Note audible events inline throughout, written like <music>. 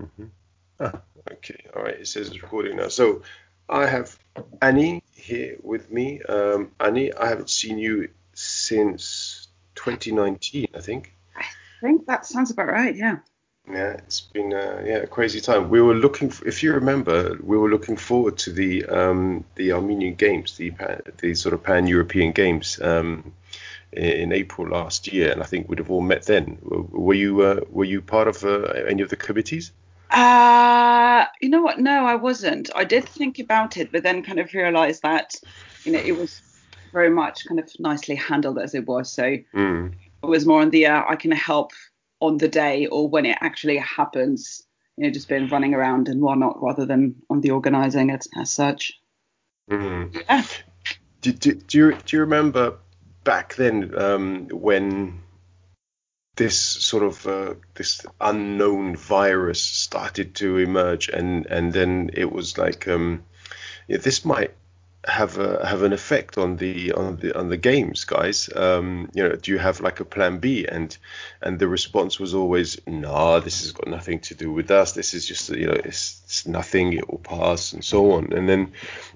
Mm-hmm. Ah, okay, all right. It says it's recording now. So I have Annie here with me. Um, Annie, I haven't seen you since 2019, I think. I think that sounds about right. Yeah. Yeah, it's been uh, yeah a crazy time. We were looking, for, if you remember, we were looking forward to the um, the Armenian Games, the the sort of pan European Games um, in April last year, and I think we'd have all met then. Were you uh, were you part of uh, any of the committees? Uh, you know what? No, I wasn't. I did think about it, but then kind of realized that, you know, it was very much kind of nicely handled as it was. So mm. it was more on the uh, I can help on the day or when it actually happens, you know, just been running around and whatnot rather than on the organising it as such. Mm. Yeah. Do, do, do, you, do you remember back then um, when this sort of uh, this unknown virus started to emerge, and and then it was like um, yeah, this might have a, have an effect on the on the on the games, guys. Um, you know, do you have like a plan B? And and the response was always, nah, this has got nothing to do with us. This is just you know, it's, it's nothing. It will pass, and so on. And then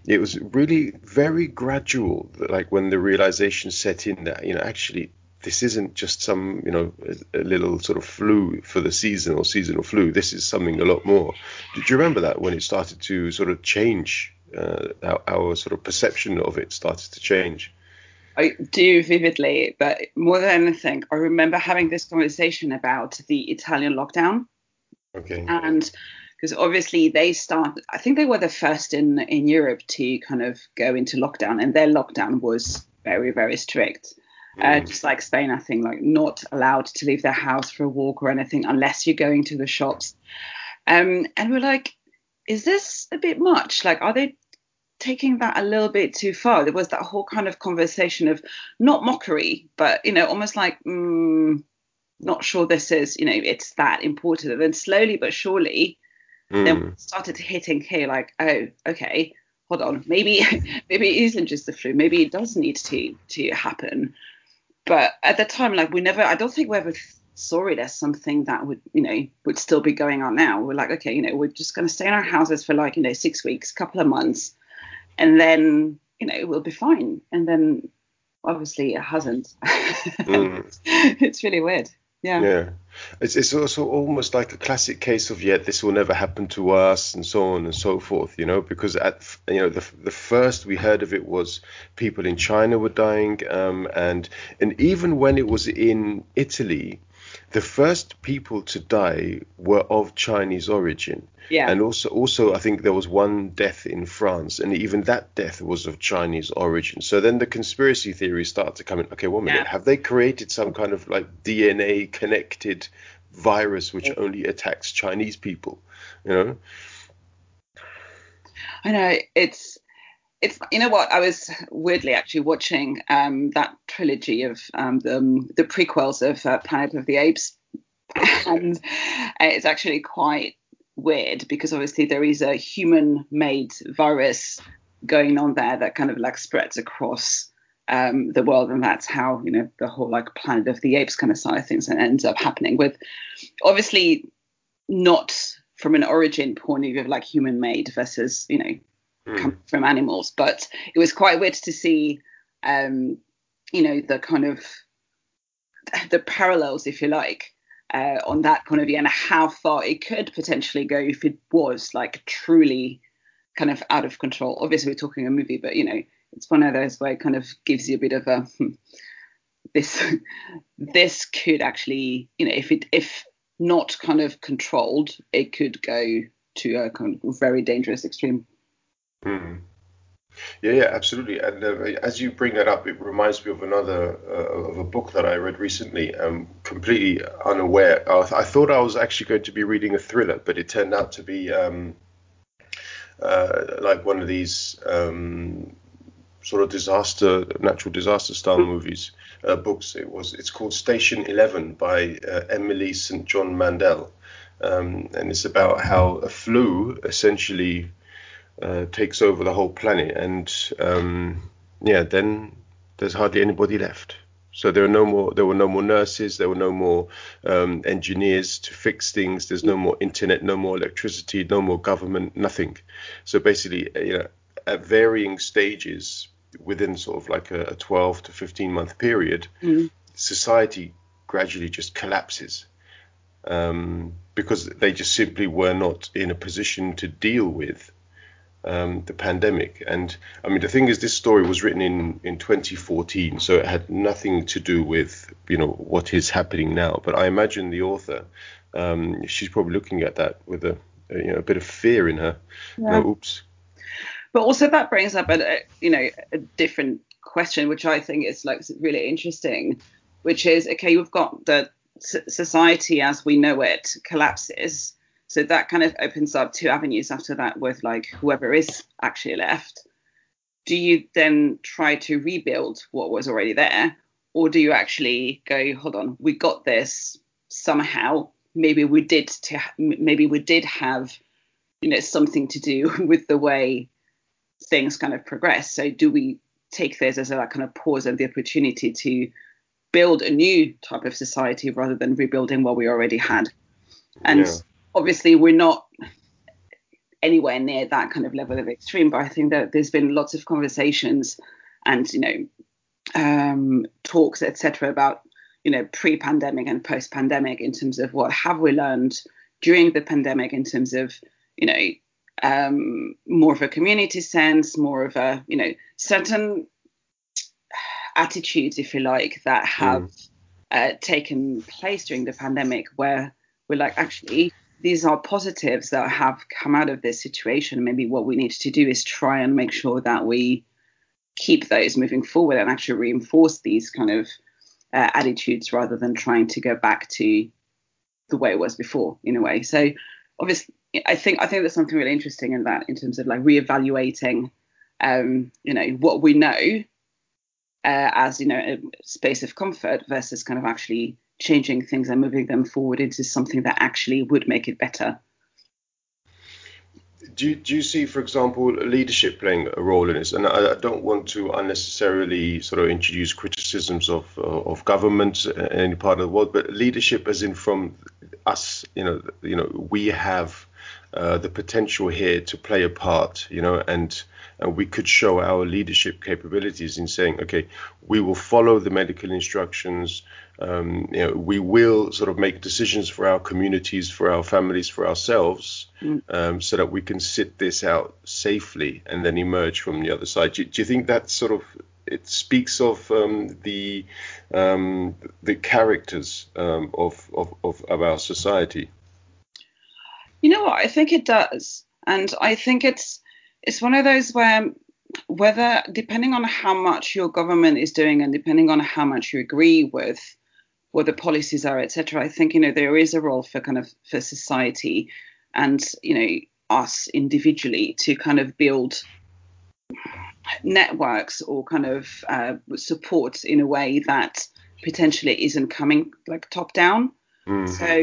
it was really very gradual, like when the realization set in that you know actually this isn't just some you know a, little sort of flu for the season or seasonal flu. This is something a lot more. Did you remember that when it started to sort of change? Uh, our, our, sort of perception of it started to change. I do vividly, but more than anything, I remember having this conversation about the Italian lockdown. Okay. And because obviously they start, I think they were the first in in Europe to kind of go into lockdown, and their lockdown was very very strict. Uh, just like Spain, I think, like not allowed to leave their house for a walk or anything unless you're going to the shops. Um, and we're like, is this a bit much? Like, are they taking that a little bit too far? There was that whole kind of conversation of not mockery, but you know, almost like, mm, not sure this is, you know, it's that important. And then slowly but surely, mm. then started hitting here, like, oh, okay, hold on, maybe, <laughs> maybe it isn't just the flu. Maybe it does need to to happen. But at the time, like we never, I don't think we ever it as something that would, you know, would still be going on now. We're like, okay, you know, we're just going to stay in our houses for like, you know, six weeks, couple of months, and then, you know, we'll be fine. And then obviously it hasn't. Mm. <laughs> it's really weird. Yeah. Yeah. It's, it's also almost like a classic case of yet this will never happen to us and so on and so forth, you know, because at you know the the first we heard of it was people in China were dying, um, and and even when it was in Italy, the first people to die were of Chinese origin. Yeah. And also, also, I think there was one death in France, and even that death was of Chinese origin. So then the conspiracy theories start to come in. Okay, one minute, yeah. have they created some kind of like DNA connected virus which only attacks Chinese people? You know. I know it's it's you know what? I was weirdly actually watching um, that trilogy of um, the, the prequels of uh, Planet of the Apes, and it's actually quite weird because obviously there is a human-made virus going on there that kind of like spreads across um, the world, and that's how you know the whole like Planet of the Apes kind of side of things ends up happening with, obviously not from an origin point of view of like human-made versus you know mm. from animals. But it was quite weird to see, um, you know, the kind of the parallels, if you like, uh, on that kind of and how far it could potentially go if it was like truly kind of out of control. Obviously, we're talking a movie, but you know, it's one of those where it kind of gives you a bit of a hmm, this <laughs> this could actually, you know, if it if not kind of controlled, it could go to a kind of very dangerous extreme. Mm. Yeah, yeah, absolutely. And uh, as you bring that up, it reminds me of another uh, of a book that I read recently. I'm completely unaware. I, I, thought I was actually going to be reading a thriller, but it turned out to be um, uh, like one of these um, sort of disaster, natural disaster style movies, uh, books. It was. It's called Station Eleven by uh, Emily St. John Mandel, um, and it's about how a flu essentially uh, takes over the whole planet, and um, yeah, then there's hardly anybody left. So there are no more. There were no more nurses. There were no more um, engineers to fix things. There's no more internet. No more electricity. No more government. Nothing. So basically, you know, at varying stages within sort of like a, a 12 to 15 month period, mm. society gradually just collapses um, because they just simply were not in a position to deal with um, the pandemic. And I mean, the thing is, this story was written in, in 2014, so it had nothing to do with you know what is happening now. But I imagine the author, um, she's probably looking at that with a, a, you know a bit of fear in her. Yeah. You know, oops. But also that brings up a, you know a different question, which I think is like really interesting, which is okay, we've got the society as we know it collapses so that kind of opens up two avenues after that with like whoever is actually left. Do you then try to rebuild what was already there? Or do you actually go, hold on, we got this somehow. Maybe we did to maybe we did have, you know, something to do <laughs> with the way things kind of progress. So do we take this as a kind of pause and the opportunity to build a new type of society rather than rebuilding what we already had? And yeah obviously we're not anywhere near that kind of level of extreme, but I think that there's been lots of conversations and you know um, talks etc. about you know pre-pandemic and post-pandemic in terms of what have we learned during the pandemic in terms of you know um, more of a community sense, more of a you know certain attitudes, if you like, that have mm. uh, taken place during the pandemic where we're like actually these are positives that have come out of this situation. Maybe what we need to do is try and make sure that we keep those moving forward and actually reinforce these kind of uh, attitudes rather than trying to go back to the way it was before in a way. So obviously, I think I think there's something really interesting in that in terms of like reevaluating, um, you know, what we know uh, as you know a space of comfort versus kind of actually changing things and moving them forward into something that actually would make it better. Do you, do you see, for example, leadership playing a role in this? And I, I don't want to unnecessarily sort of introduce criticisms of uh, of government in any part of the world, but leadership, as in from us, you know, you know, we have uh, the potential here to play a part, you know, and and we could show our leadership capabilities in saying, okay, we will follow the medical instructions. Um, you know, we will sort of make decisions for our communities, for our families, for ourselves, mm. um, so that we can sit this out safely and then emerge from the other side. Do, do you think that sort of it speaks of um, the um, the characters um, of, of, of of our society? You know what? I think it does, and I think it's it's one of those where whether depending on how much your government is doing and depending on how much you agree with what the policies are, etc. I think you know there is a role for kind of for society and you know us individually to kind of build networks or kind of uh, support in a way that potentially isn't coming like top down. Mm-hmm. So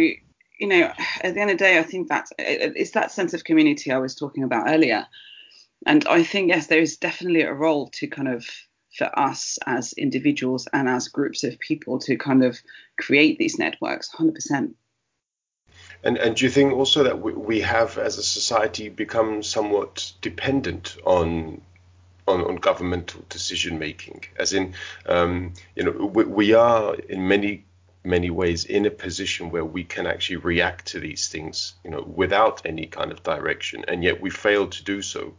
you know, at the end of the day, I think that's it's that sense of community I was talking about earlier and I think yes, there is definitely a role to kind of for us as individuals and as groups of people to kind of create these networks, 100%. And, and do you think also that we, we have, as a society, become somewhat dependent on on, on governmental decision making? As in, um, you know, we, we are in many many ways in a position where we can actually react to these things, you know, without any kind of direction, and yet we fail to do so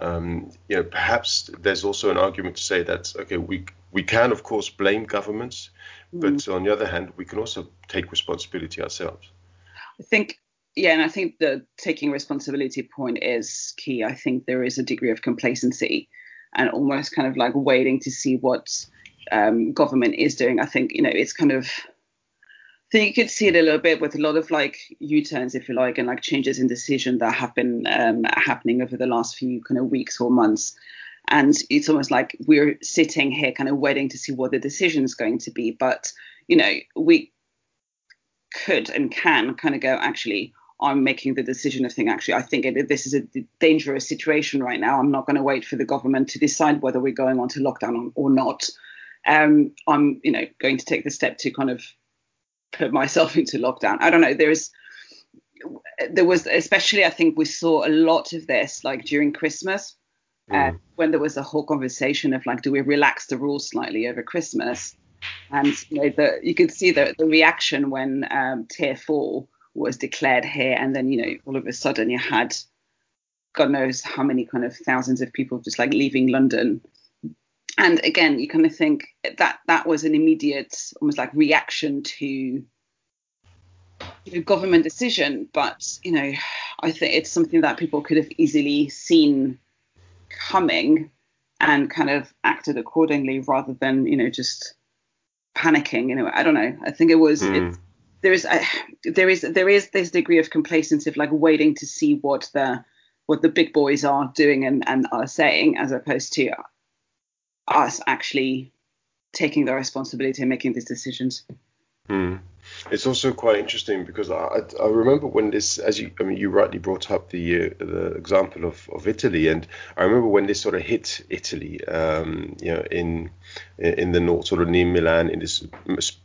um, you know, perhaps there's also an argument to say that okay, we we can of course blame governments, mm. but on the other hand, we can also take responsibility ourselves. I think, yeah, and I think the taking responsibility point is key. I think there is a degree of complacency and almost kind of like waiting to see what um, government is doing. I think you know it's kind of so you could see it a little bit with a lot of like U-turns, if you like, and like changes in decision that have been um, happening over the last few kind of weeks or months. And it's almost like we're sitting here kind of waiting to see what the decision is going to be. But, you know, we could and can kind of go, actually, I'm making the decision of thing. Actually, I think it, this is a dangerous situation right now. I'm not going to wait for the government to decide whether we're going on to lockdown or not. um, I'm, you know, going to take the step to kind of put myself <laughs> into lockdown. I don't know. There is, there was, especially I think we saw a lot of this like during Christmas, uh, mm. uh, when there was a whole conversation of like, do we relax the rules slightly over Christmas? And you know, the, you could see the, the reaction when um, tier four was declared here, and then you know, all of a sudden you had God knows how many kind of thousands of people just like leaving London. And again, you kind of think that that was an immediate, almost like reaction to you know, government decision. But you know, I think it's something that people could have easily seen coming and kind of acted accordingly rather than you know just panicking. You know, I don't know. I think it was. Mm. there is a, there is there is this degree of complacency of like waiting to see what the what the big boys are doing and, and are saying, as opposed to us actually taking the responsibility and making these decisions. Hmm. It's also quite interesting because I, I remember when this, as you, I mean, you rightly brought up the uh, the example of, of Italy, and I remember when this sort of hit Italy, um, you know, in in the north, sort of near Milan, in this,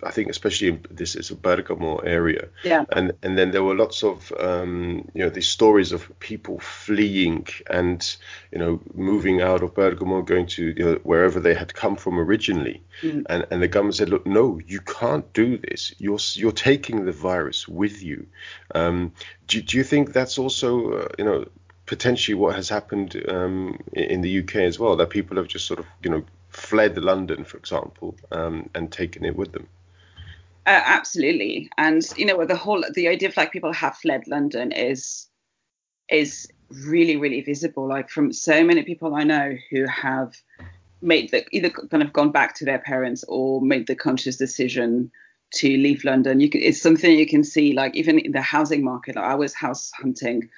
I think especially in this is a Bergamo area. Yeah. And and then there were lots of, um, you know, these stories of people fleeing and you know moving out of Bergamo, going to you know wherever they had come from originally. Mm. And and the government said, look, no, you can't do this. You're you're taking the virus with you. Um, do do you think that's also uh, you know potentially what has happened um, in the UK as well, that people have just sort of, you know, fled London, for example, um, and taken it with them. Uh, absolutely, and you know the whole the idea of like people have fled London is is really really visible. Like from so many people I know who have made the either kind of gone back to their parents or made the conscious decision to leave London. You can, it's something you can see like even in the housing market. Like I was house hunting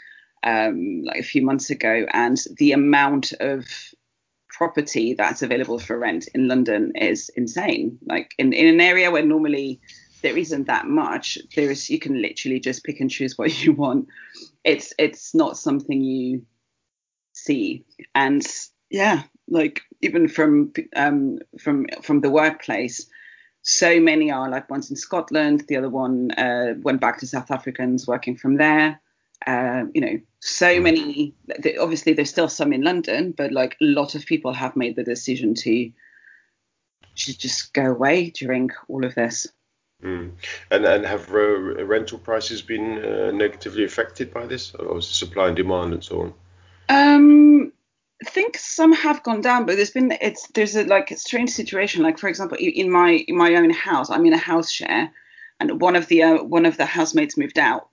um, like a few months ago, and the amount of property that's available for rent in London is insane. Like in, in an area where normally there isn't that much, there is you can literally just pick and choose <laughs> what you want. It's it's not something you see. And yeah, like even from um from from the workplace, so many are like one's in Scotland, the other one uh, went back to South Africans working from there. Uh, you know, so hmm. many. Obviously, there's still some in London, but like a lot of people have made the decision to, to just go away during all of this. Mm. And and have uh, rental prices been uh, negatively affected by this, or supply and demand and so on? Um, I think some have gone down, but there's been it's there's a like a strange situation. Like for example, in my in my own house, I'm in a house share, and one of the uh, one of the housemates moved out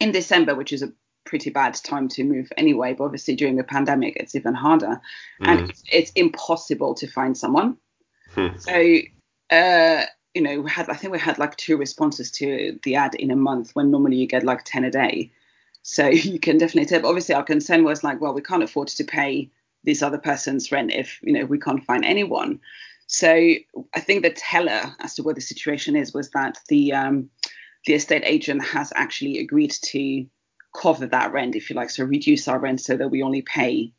in December, which is a pretty bad time to move anyway. But obviously during the pandemic, it's even harder, mm. and it's, it's, impossible to find someone. Hmm. So, uh, you know, we had I think we had like two responses to the ad in a month when normally you get like ten a day. So <laughs> you can definitely tip. Obviously, our concern was like, well, we can't afford to pay this other person's rent if you know we can't find anyone. So I think the teller as to what the situation is was that the um, the estate agent has actually agreed to cover that rent, if you like, so reduce our rent so that we only pay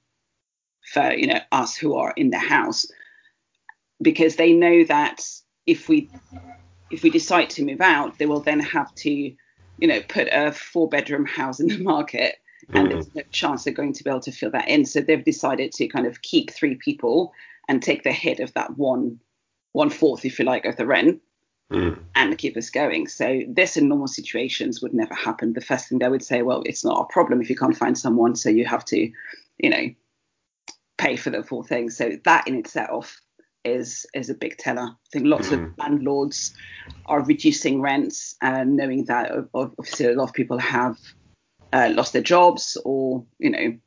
for you know us who are in the house, because they know that if we if we decide to move out, they will then have to you know put a four bedroom house in the market. And mm. there's no chance they're going to be able to fill that in. So they've decided to kind of keep three people and take the hit of that one one fourth, if you like, of the rent mm. and keep us going. So this in normal situations would never happen. The first thing they would say, well, it's not a problem if you can't find someone, so you have to, you know, pay for the full thing. So that in itself is is a big teller. I think lots mm. of landlords are reducing rents, and knowing that obviously a lot of people have uh, lost their jobs or you know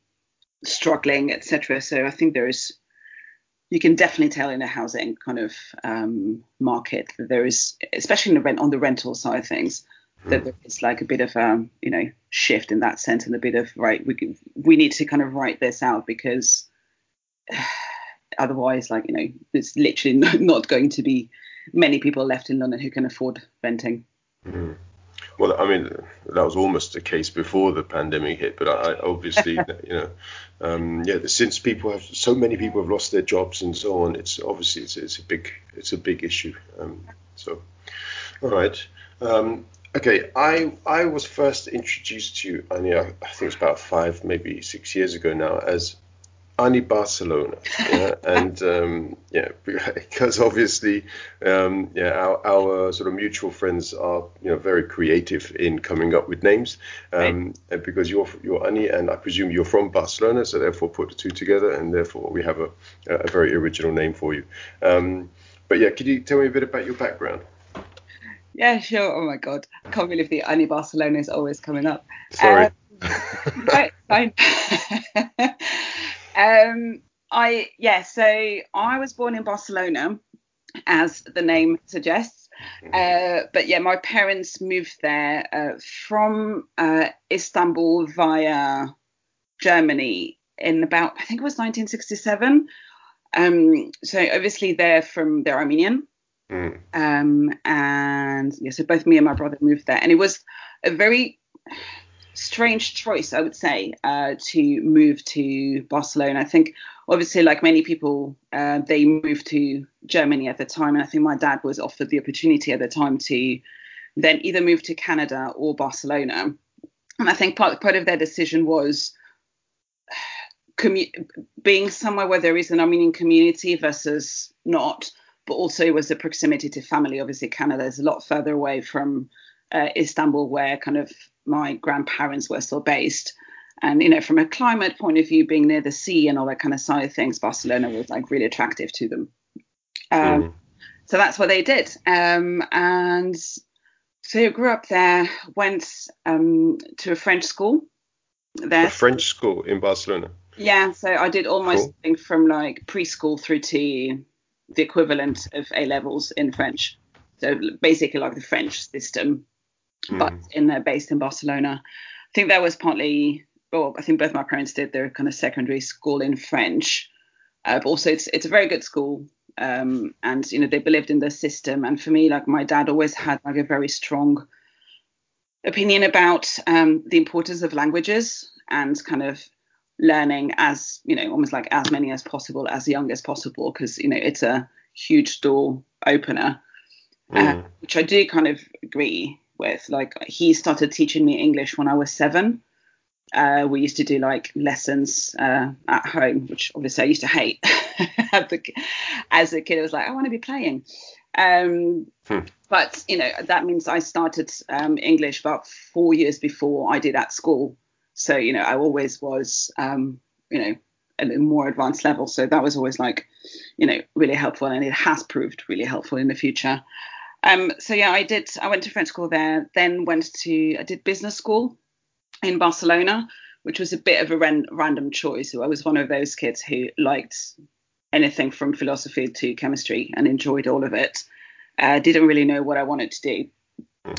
struggling, etc. So I think there is you can definitely tell in a housing kind of um, market that there is, especially in the rent on the rental side of things, that there is like a bit of a you know shift in that sense and a bit of right we we need to kind of write this out because otherwise like you know there's literally <laughs> not going to be many people left in London who can afford renting. Mm. well, I mean, that was almost the case before the pandemic hit, but I, obviously, <laughs> you know, um, yeah, since people have so many people have lost their jobs and so on, it's obviously it's, it's a big it's a big issue. Um, so, all right. Um, okay, I I was first introduced to you, I, mean, I think it's about five, maybe six years ago now, as Annie Barcelona, yeah, <laughs> and um, yeah, because obviously, um, yeah, our, our, sort of mutual friends are you know very creative in coming up with names, um, right. and because you're you're Annie, and I presume you're from Barcelona, so therefore put the two together, and therefore we have a a very original name for you. Um, but yeah, could you tell me a bit about your background? Yeah, sure. Oh my God, I can't believe the Annie Barcelona is always coming up. Sorry. Um, right, fine. <laughs> Um, I yeah, so I was born in Barcelona, as the name suggests. Uh, but yeah, my parents moved there uh, from uh, Istanbul via Germany in about I think it was 1967. Um, so obviously they're from they're Armenian. Mm. Um, and yeah, so both me and my brother moved there, and it was a very strange choice, I would say, uh, to move to Barcelona. I think, obviously, like many people, uh, they moved to Germany at the time, and I think my dad was offered the opportunity at the time to then either move to Canada or Barcelona. And I think part part of their decision was commu- being somewhere where there is an Armenian community versus not, but also was the proximity to family. Obviously, Canada is a lot further away from uh, Istanbul, where kind of my grandparents were still based. And you know, from a climate point of view, being near the sea and all that kind of side of things, Barcelona was like really attractive to them. Um, mm. So that's what they did. Um, and so I grew up there, went um, to a French school there. A French school in Barcelona. Yeah, so I did my cool. from like preschool through to the equivalent of A levels in French. So basically like the French system mm. but in uh, based in Barcelona. I think that was partly, well, I think both my parents did their kind of secondary school in French, uh, but also it's it's a very good school. Um, and you know they believed in the system. And for me, like my dad always had like a very strong opinion about um, the importance of languages and kind of learning as you know almost like as many as possible as young as possible because you know it's a huge door opener uh, mm. which i do kind of agree with. Like he started teaching me English when I was seven. Uh, we used to do like lessons uh, at home, which obviously I used to hate. <laughs> As a kid, I was like, I want to be playing. Um, hmm. But you know that means I started um, English about four years before I did at school. So you know I always was um, you know at a more advanced level. So that was always like you know really helpful, and it has proved really helpful in the future. Um, so yeah, I did. I went to French school there. Then went to I did business school in Barcelona, which was a bit of a ran, random choice. I was one of those kids who liked anything from philosophy to chemistry and enjoyed all of it. Uh, didn't really know what I wanted to do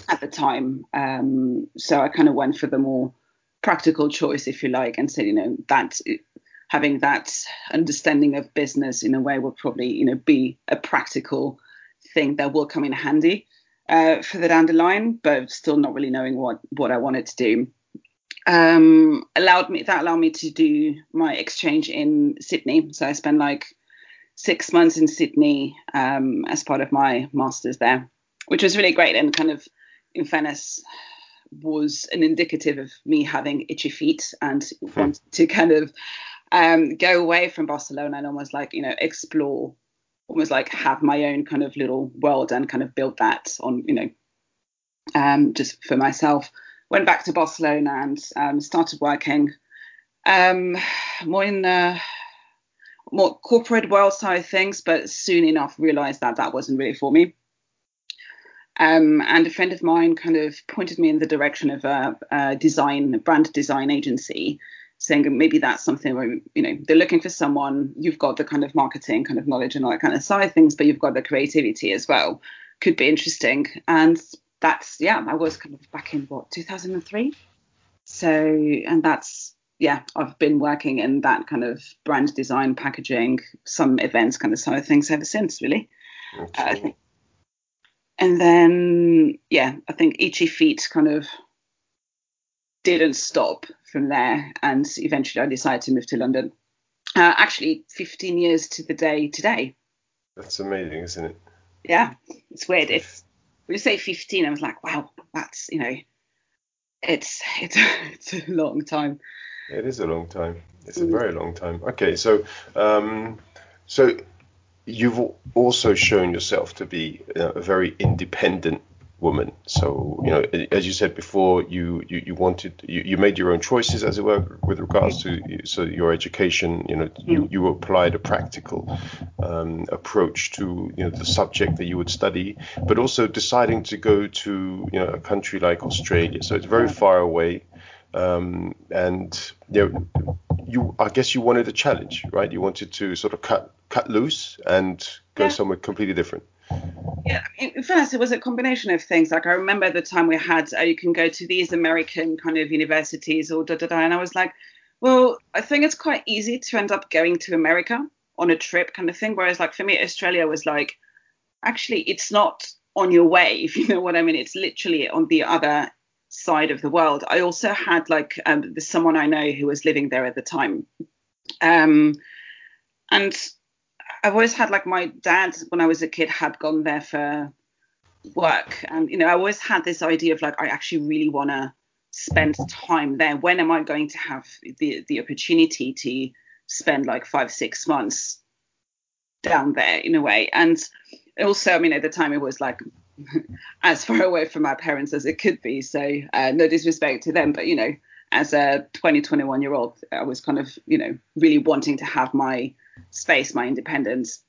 at the time, um, so I kind of went for the more practical choice, if you like, and said, you know, that having that understanding of business in a way will probably, you know, be a practical think that will come in handy uh, for the dandelion, but still not really knowing what what I wanted to do. Um, allowed me that allowed me to do my exchange in Sydney. So I spent like six months in Sydney um, as part of my masters there, which was really great and kind of, in fairness, was an indicative of me having itchy feet and hmm. wanted to kind of um, go away from Barcelona and almost like you know explore almost like have my own kind of little world and kind of build that on, you know, um, just for myself. Went back to Barcelona and um, started working um, more in the more corporate world side of things, but soon enough realized that that wasn't really for me. Um, and a friend of mine kind of pointed me in the direction of a, a design, a brand design agency saying maybe that's something where you know they're looking for someone you've got the kind of marketing kind of knowledge and all that kind of side things but you've got the creativity as well. Could be interesting. And that's yeah i was kind of back in what 2003 so and that's yeah i've been working in that kind of brand design packaging some events kind of side of things ever since really. Uh, and then yeah, I think Itchy Feet kind of didn't stop from there, and eventually I decided to move to London. Uh, actually, 15 years to the day today. That's amazing, isn't it? Yeah, it's weird. It's when you say 15, I was like, wow, that's you know, it's it's <laughs> it's a long time. It is a long time. It's a mm. very long time. Okay, so um, so you've also shown yourself to be a very independent woman. So you know, as you said before, you you, you wanted you, you made your own choices, as it were, with regards to so your education. You know, you you applied a practical um, approach to you know the subject that you would study, but also deciding to go to you know a country like Australia. So it's very far away. Um, and you know, you I guess you wanted a challenge, right? You wanted to sort of cut cut loose and go yeah. somewhere completely different. Yeah, in fact, it was a combination of things. Like I remember the time we had, oh, you can go to these American kind of universities or da da da, and I was like, well, I think it's quite easy to end up going to America on a trip kind of thing. Whereas like for me, Australia was like, actually, it's not on your way, <laughs> if you know what I mean. It's literally on the other side of the world. I also had like um, someone I know who was living there at the time, um, and I've always had like my dad when I was a kid had gone there for work, and you know I always had this idea of like I actually really want to spend time there. When am I going to have the the opportunity to spend like five six months down there in a way? And also, I mean, at the time it was like <laughs> as far away from my parents as it could be. So uh, no disrespect to them, but you know, as a 20, 21 year old, I was kind of you know really wanting to have my space, my independence,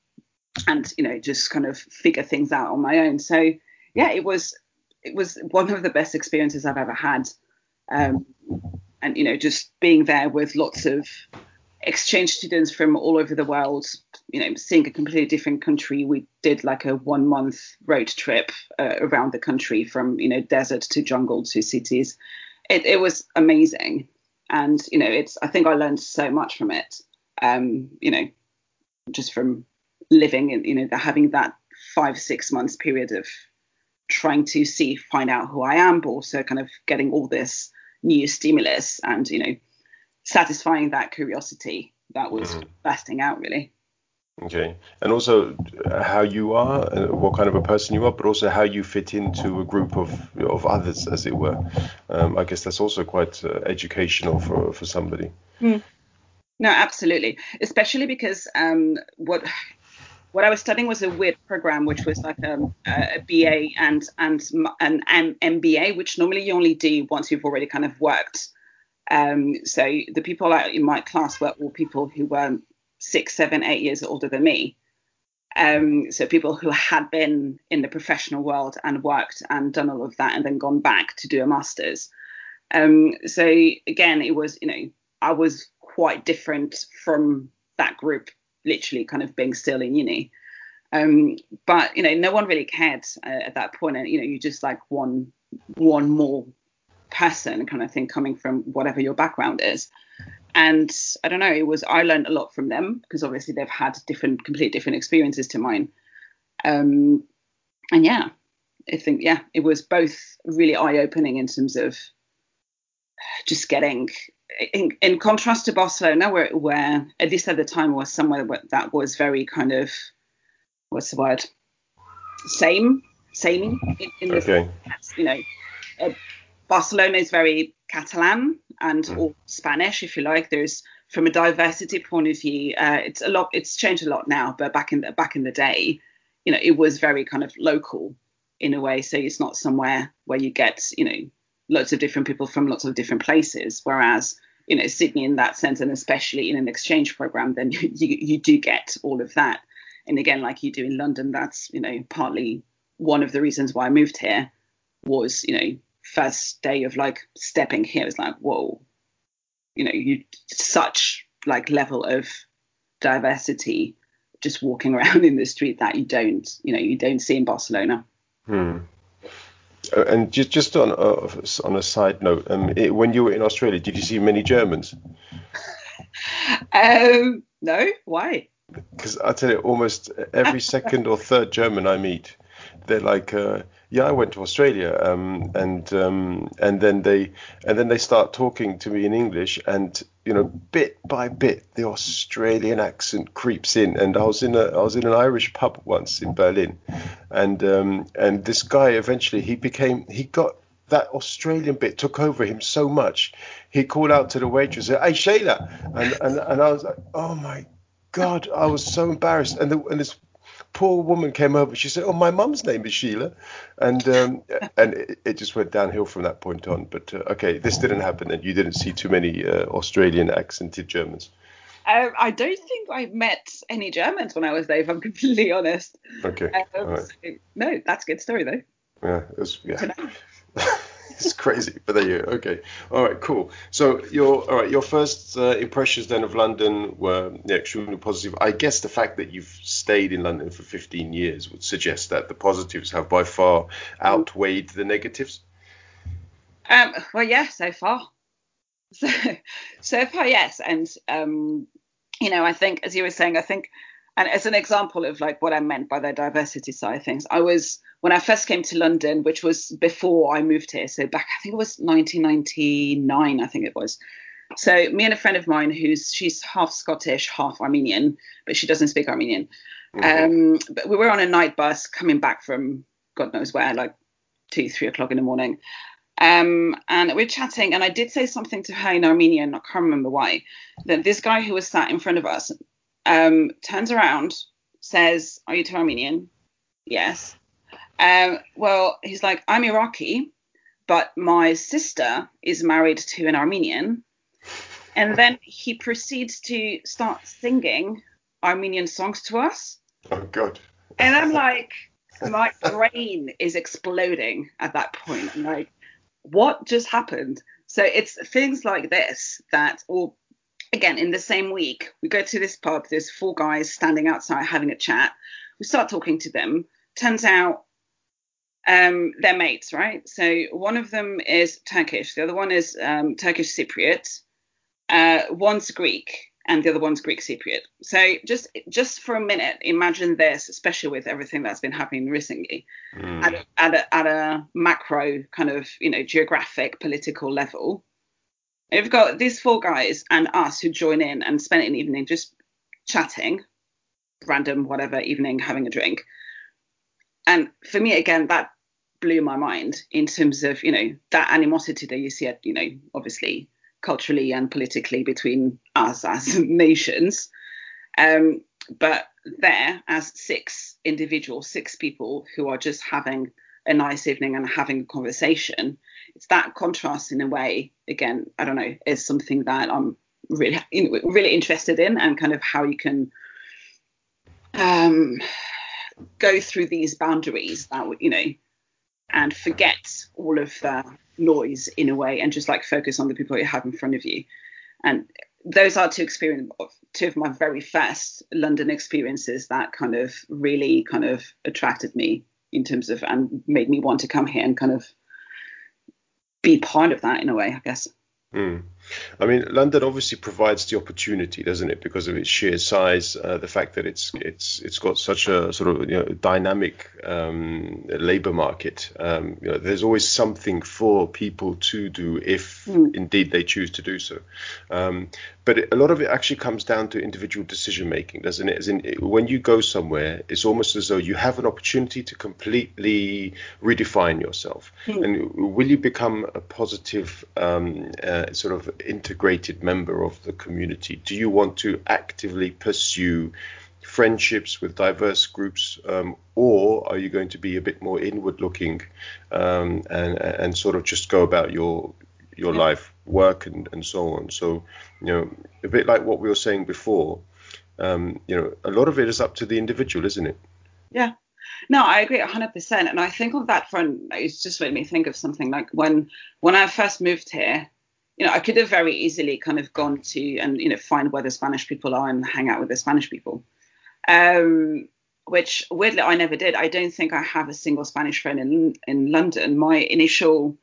and you know just kind of figure things out on my own. So yeah, it was it was one of the best experiences I've ever had. Um, and you know just being there with lots of exchange students from all over the world you know seeing a completely different country we did like a one month road trip uh, around the country from you know desert to jungle to cities it, it was amazing and you know it's i think i learned so much from it um you know just from living and, you know, having that five, six months period of trying to see, find out who I am, but also kind of getting all this new stimulus and, you know, satisfying that curiosity that was mm-hmm. busting out really. Okay, and also how you are, uh, what kind of a person you are, but also how you fit into a group of of others, as it were. Um, I guess that's also quite uh, educational for for somebody. Mm. No, absolutely. Especially because um, what what I was studying was a weird program, which was like a, a BA and and an MBA, which normally you only do once you've already kind of worked. Um, so the people in my class were all people who were six, seven, eight years older than me. Um, so people who had been in the professional world and worked and done all of that and then gone back to do a master's. Um, so again, it was, you know, I was quite different from that group, literally kind of being still in uni. Um, but you know, no one really cared uh, at that point, and you know, you just like one one more person kind of thing coming from whatever your background is. And I don't know, it was I learned a lot from them because obviously they've had different, completely different experiences to mine. Um, and yeah, I think yeah, it was both really eye opening in terms of just getting in, in contrast to Barcelona, where, where at least at the time was somewhere that was very kind of what's the word same samey in, in okay. the you know uh, Barcelona is very Catalan and mm. or Spanish if you like. There's from a diversity point of view, uh, it's a lot. It's changed a lot now, but back in the back in the day, you know, it was very kind of local in a way. So it's not somewhere where you get you know lots of different people from lots of different places. Whereas, you know, Sydney in that sense, and especially in an exchange program, then <laughs> you, you do get all of that. And again, like you do in London, that's, you know, partly one of the reasons why I moved here was, you know, first day of like stepping here like, whoa, you know, you such like level of diversity just walking <laughs> around in the street that you don't, you know, you don't see in Barcelona. Hmm. Uh, and just just on uh, on a side note, um, it, when you were in Australia, did you see many Germans? <laughs> um, no. Why? Because I tell you, almost every second or third German I meet they're like, uh, yeah, I went to Australia, um, and um, and then they and then they start talking to me in English, and you know, bit by bit, the Australian accent creeps in. And I was in a I was in an Irish pub once in Berlin, and um, and this guy eventually he became he got that Australian bit took over him so much. He called out to the waitress, "Hey Sheila," and and, and I was like, "Oh my God!" I was so embarrassed. And the, and this poor woman came over. She said, "Oh, my mum's name is Sheila," and um, and it, it, just went downhill from that point on. But uh, okay, this didn't happen, and you didn't see too many uh, Australian accented Germans. Um, I don't think I met any Germans when I was there, if I'm <laughs> completely honest. Okay. Um, right. so, no, that's a good story though. Yeah, was, yeah. <laughs> it's crazy, but there you go. Okay, all right, cool. So your all right, your first uh, impressions then of London were yeah, extremely positive. I guess the fact that you've stayed in London for 15 years would suggest that the positives have by far outweighed the negatives. Um, well, yeah, so far. <laughs> So, so far, yes, and um, you know, I think as you were saying, I think and as an example of like what I meant by the diversity side of things, I was when I first came to London, which was before I moved here, so back I think it was 1999, I think it was. So me and a friend of mine who's she's half Scottish, half Armenian, but she doesn't speak Armenian. Mm-hmm. Um, but we were on a night bus coming back from God knows where, like two, three o'clock in the morning. Um, and we we're chatting, and I did say something to her in Armenian, I can't remember why, that this guy who was sat in front of us um, turns around, says, Are you to Armenian? Yes. Um, well, he's like, I'm Iraqi, but my sister is married to an Armenian. And then he proceeds to start singing Armenian songs to us. Oh, God. And I'm like, my brain is exploding at that point. I'm like, what just happened? So it's things like this that, or again, in the same week, we go to this pub. There's four guys standing outside having a chat. We start talking to them. Turns out um, they're mates, right? So one of them is Turkish, the other one is um, Turkish Cypriot, uh, one's Greek, and the other one's Greek Cypriot. So just just for a minute, imagine this, especially with everything that's been happening recently, mm. at, a, at, a, at a macro kind of you know geographic political level. We've got these four guys and us who join in and spend an evening just chatting, random whatever evening, having a drink. And for me, again, that blew my mind in terms of, you know, that animosity that you see at, you know, obviously culturally and politically between us as <laughs> nations. Um, but there, as six individuals, six people who are just having a nice evening and having a conversation, it's that contrast in a way again i don't know is something that i'm really really interested in and kind of how you can um, go through these boundaries that you know and forget all of the noise in a way and just like focus on the people you have in front of you. And those are two experience two of my very first london experiences that kind of really kind of attracted me in terms of and made me want to come here and kind of be part of that in a way, I guess. Mm. I mean, London obviously provides the opportunity, doesn't it, because of its sheer size, uh, the fact that it's it's it's got such a sort of you know, dynamic um, labour market. Um, you know, there's always something for people to do if mm. indeed they choose to do so. Um, but a lot of it actually comes down to individual decision making, doesn't it? As in, when you go somewhere, it's almost as though you have an opportunity to completely redefine yourself. Mm. And will you become a positive um, uh, sort of integrated member of the community? Do you want to actively pursue friendships with diverse groups, um, or are you going to be a bit more inward looking um, and and sort of just go about your your life, work, and, and so on? So you know, a bit like what we were saying before. Um, you know, a lot of it is up to the individual, isn't it? Yeah. No, I agree 100%. And I think on that front, it's just made me think of something like when when I first moved here, you know, I could have very easily kind of gone to and you know find where the Spanish people are and hang out with the Spanish people, um, which weirdly I never did. I don't think I have a single Spanish friend in in London. My initial,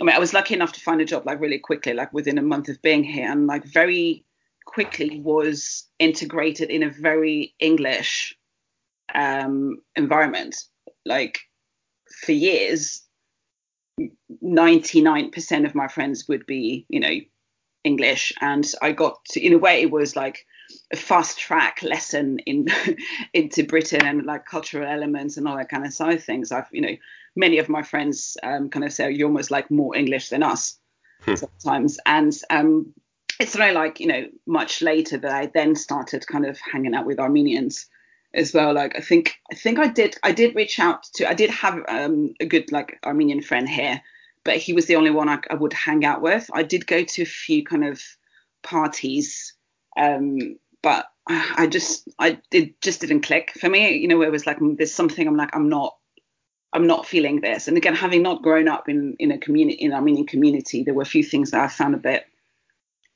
I mean, I was lucky enough to find a job like really quickly, like within a month of being here, and like very quickly was integrated in a very English um, environment. like for years, 99% of my friends would be, you know, English. And I got to, in a way, it was like a fast track lesson in <laughs> into Britain and like cultural elements and all that kind of side things. I've, you know, many of my friends um, kind of say you're almost like more English than us hmm. sometimes. And um, it's only like, you know, much later that I then started kind of hanging out with Armenians as well. Like I think I think I did I did reach out to I did have um, a good like Armenian friend here, but he was the only one I, I, would hang out with. I did go to a few kind of parties, um, but I just I it just didn't click for me. You know, it was like there's something I'm like I'm not I'm not feeling this. And again, having not grown up in in a community in Armenian community, there were a few things that I found a bit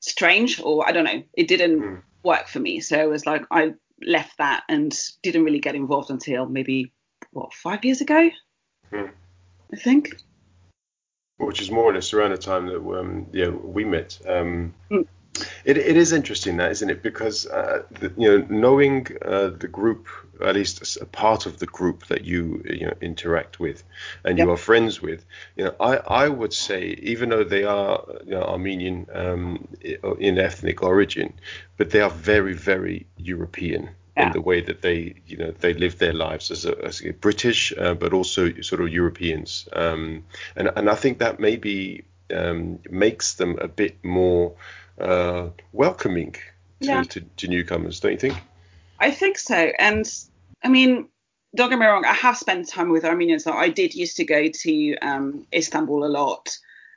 strange, or I don't know, it didn't mm. work for me. So it was like I left that and didn't really get involved until maybe what five years ago, hmm. I think. Which is more or less around the time that um, yeah we met. Um, hmm. It, it is interesting that isn't it? Because uh, the, you know knowing uh, the group at least a part of the group that you you know interact with and yep. you are friends with you know I I would say even though they are you know, Armenian um, in ethnic origin but they are very very European in the way that they you know they live their lives as a, as a British uh, but also sort of Europeans. Um, and and I think that maybe um, makes them a bit more uh, welcoming to, yeah. to, to newcomers don't you think I think so. And I mean, don't get me wrong, I have spent time with Armenians. So I did used to go to um, Istanbul a lot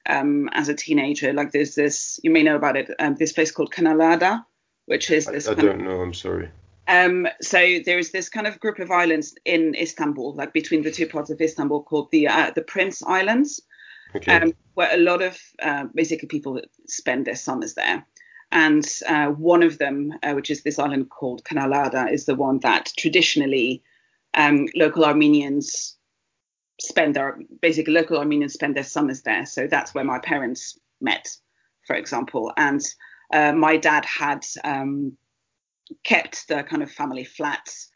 um, as a teenager. Like there's this, you may know about it, um, this place called Kınalıada, which is this. I, I don't of, know. I'm sorry. Um, so there is this kind of group of islands in Istanbul, like between the two parts of Istanbul, called the uh, the Prince Islands, okay. um, where a lot of uh, basically people spend their summers there. And uh, one of them, uh, which is this island called Kınalıada, is the one that traditionally um, local Armenians spend their basically local Armenians spend their summers there. So that's where my parents met, for example. And uh, my dad had um, kept the kind of family flats.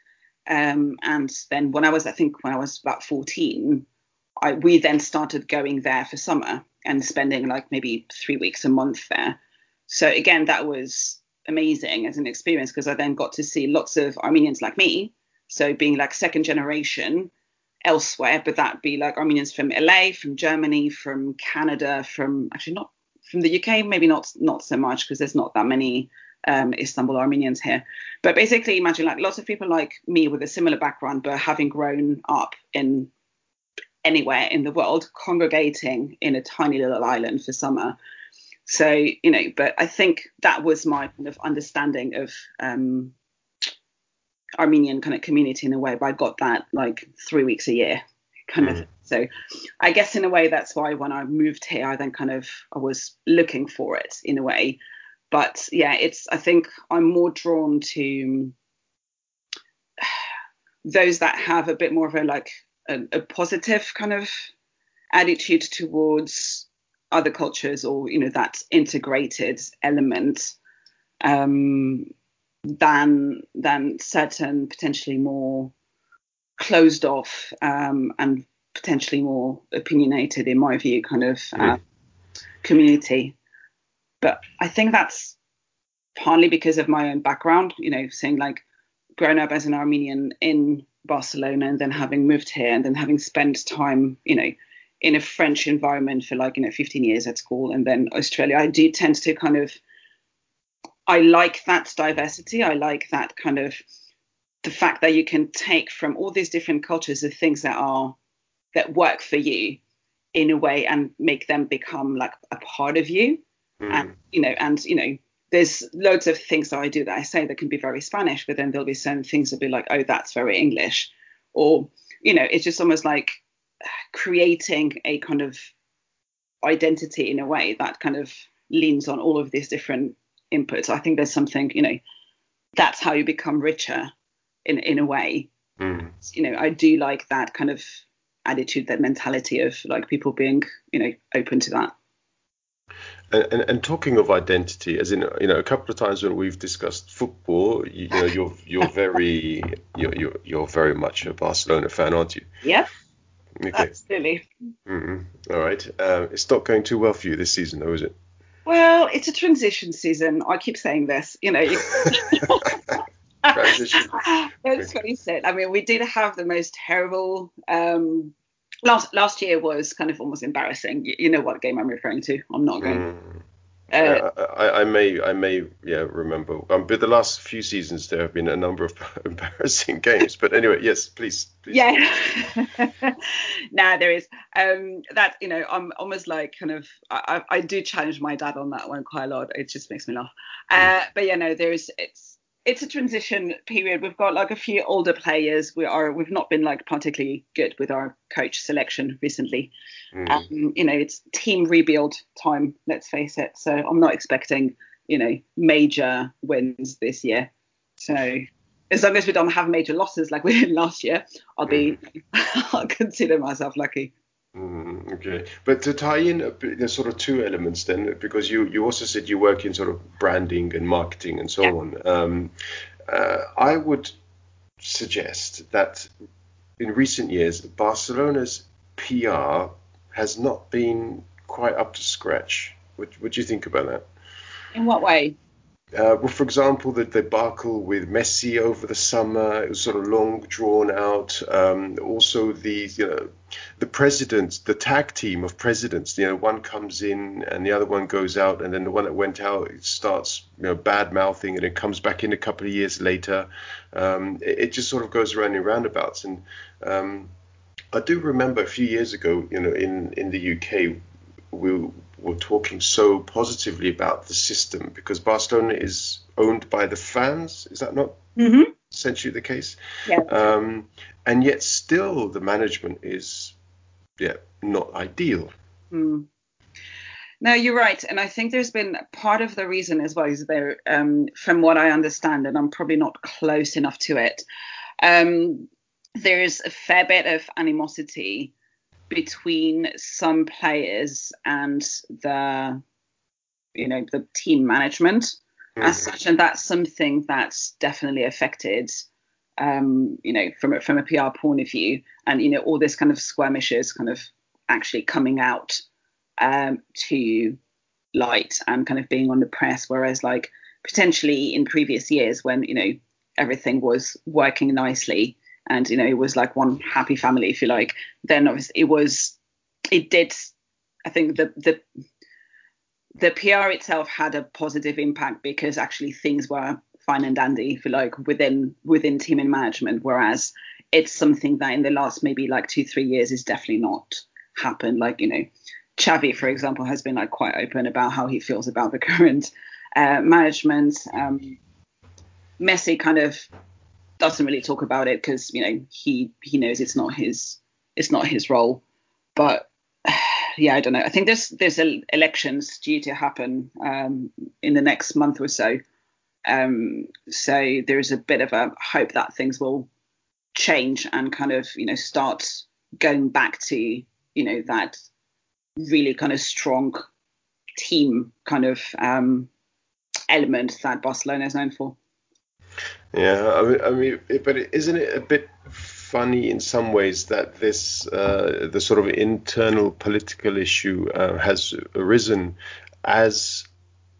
Um, and then when I was, I think when I was about 14, I, we then started going there for summer and spending like maybe three weeks a month there. So again, that was amazing as an experience because I then got to see lots of Armenians like me. So being like second generation elsewhere, but that'd be like Armenians from LA, from Germany, from Canada, from actually not from the UK, maybe not not so much because there's not that many um, Istanbul Armenians here. But basically, imagine like lots of people like me with a similar background, but having grown up in anywhere in the world, congregating in a tiny little island for summer. So you know but i think that was my kind of understanding of um armenian kind of community in a way but i got that like three weeks a year kind mm. of so i guess in a way that's why when i moved here i then kind of i was looking for it in a way. But yeah it's i think i'm more drawn to <sighs> those that have a bit more of a like a, a positive kind of attitude towards other cultures or you know that integrated element um, than than certain potentially more closed off um, and potentially more opinionated, in my view, kind of uh, community. But I think that's partly because of my own background. You know, saying like growing up as an Armenian in Barcelona and then having moved here and then having spent time, you know, in a French environment for like you know 15 years at school and then Australia, I do tend to kind of I like that diversity. I like that kind of the fact that you can take from all these different cultures the things that are that work for you in a way and make them become like a part of you. Mm. And you know, and you know, there's loads of things that I do that I say that can be very Spanish, but then there'll be certain things that be like, oh, that's very English. Or, you know, it's just almost like creating a kind of identity in a way that kind of leans on all of these different inputs. I think there's something, you know, that's how you become richer in in a way. Mm. You know, I do like that kind of attitude, that mentality of like people being, you know, open to that. And, and, and, talking of identity, as in you know, a couple of times when we've discussed football, you, you know, you're you're very <laughs> you're, you're, you're very much a Barcelona fan, aren't you? Yeah. Okay. Absolutely. Mm-hmm. All right. Uh, it's not going too well for you this season, though, is it? Well, it's a transition season. I keep saying this. You know. <laughs> <laughs> transition. Let's face it. I mean, we did have the most terrible um, last last year was kind of almost embarrassing. You, you know what game I'm referring to. I'm not going. Mm. Uh, yeah, I, I, may, I may, yeah, remember. Um, but the last few seasons there have been a number of <laughs> embarrassing games. But anyway, yes, please. please. Yeah. <laughs> nah, there is. Um, that you know, I'm almost like kind of. I, I do challenge my dad on that one quite a lot. It just makes me laugh. Mm. Uh, but yeah, no, there is. It's it's a transition period. We've got like a few older players. We are we've not been like particularly good with our coach selection recently. Mm. Um, you know, it's team rebuild time. Let's face it. So I'm not expecting you know major wins this year. So as long as we don't have major losses like we did last year, I'll be mm. <laughs> I'll consider myself lucky. Mm, okay, but to tie in there's sort of two elements then, because you you also said you work in sort of branding and marketing and so yeah. on. Um, uh, I would suggest that in recent years Barcelona's PR has not been quite up to scratch. What what do you think about that? In what way? Uh, well, for example, the debacle with Messi over the summer, it was sort of long drawn out. Um, also, the you know, the presidents, the tag team of presidents, you know, one comes in and the other one goes out, and then the one that went out starts you know bad mouthing, and it comes back in a couple of years later. Um, it, it, just sort of goes around in roundabouts, and um, I do remember a few years ago, you know, in in the UK, we were talking so positively about the system because Barcelona is owned by the fans. Is that not mm-hmm. essentially the case? Yeah. Um, and yet still the management is yeah not ideal. Mm. No, you're right, and I think there's been part of the reason as well is there, um, from what I understand, and I'm probably not close enough to it. Um, there's a fair bit of animosity between some players and the you know the team management. Mm-hmm. as such and that's something that's definitely affected um, you know from a, from a PR point of view. And you know all this kind of skirmishes kind of actually coming out um, to light and kind of being on the press. Whereas like potentially in previous years when you know everything was working nicely and you know it was like one happy family if you like then obviously it was it did i think the the the pr itself had a positive impact because actually things were fine and dandy if you like within within team and management whereas it's something that in the last maybe like two three years is definitely not happened like you know Xavi, for example, has been like quite open about how he feels about the <laughs> current uh, management. Um, Messi kind of doesn't really talk about it because you know he he knows it's not his it's not his role. But <sighs> yeah, I don't know. I think there's there's elections due to happen um, in the next month or so. Um, so there's a bit of a hope that things will change and kind of you know start going back to you know that really kind of strong team kind of um, element that Barcelona is known for. Yeah, I mean, I mean, but isn't it a bit funny in some ways that this uh, the sort of internal political issue uh, has arisen as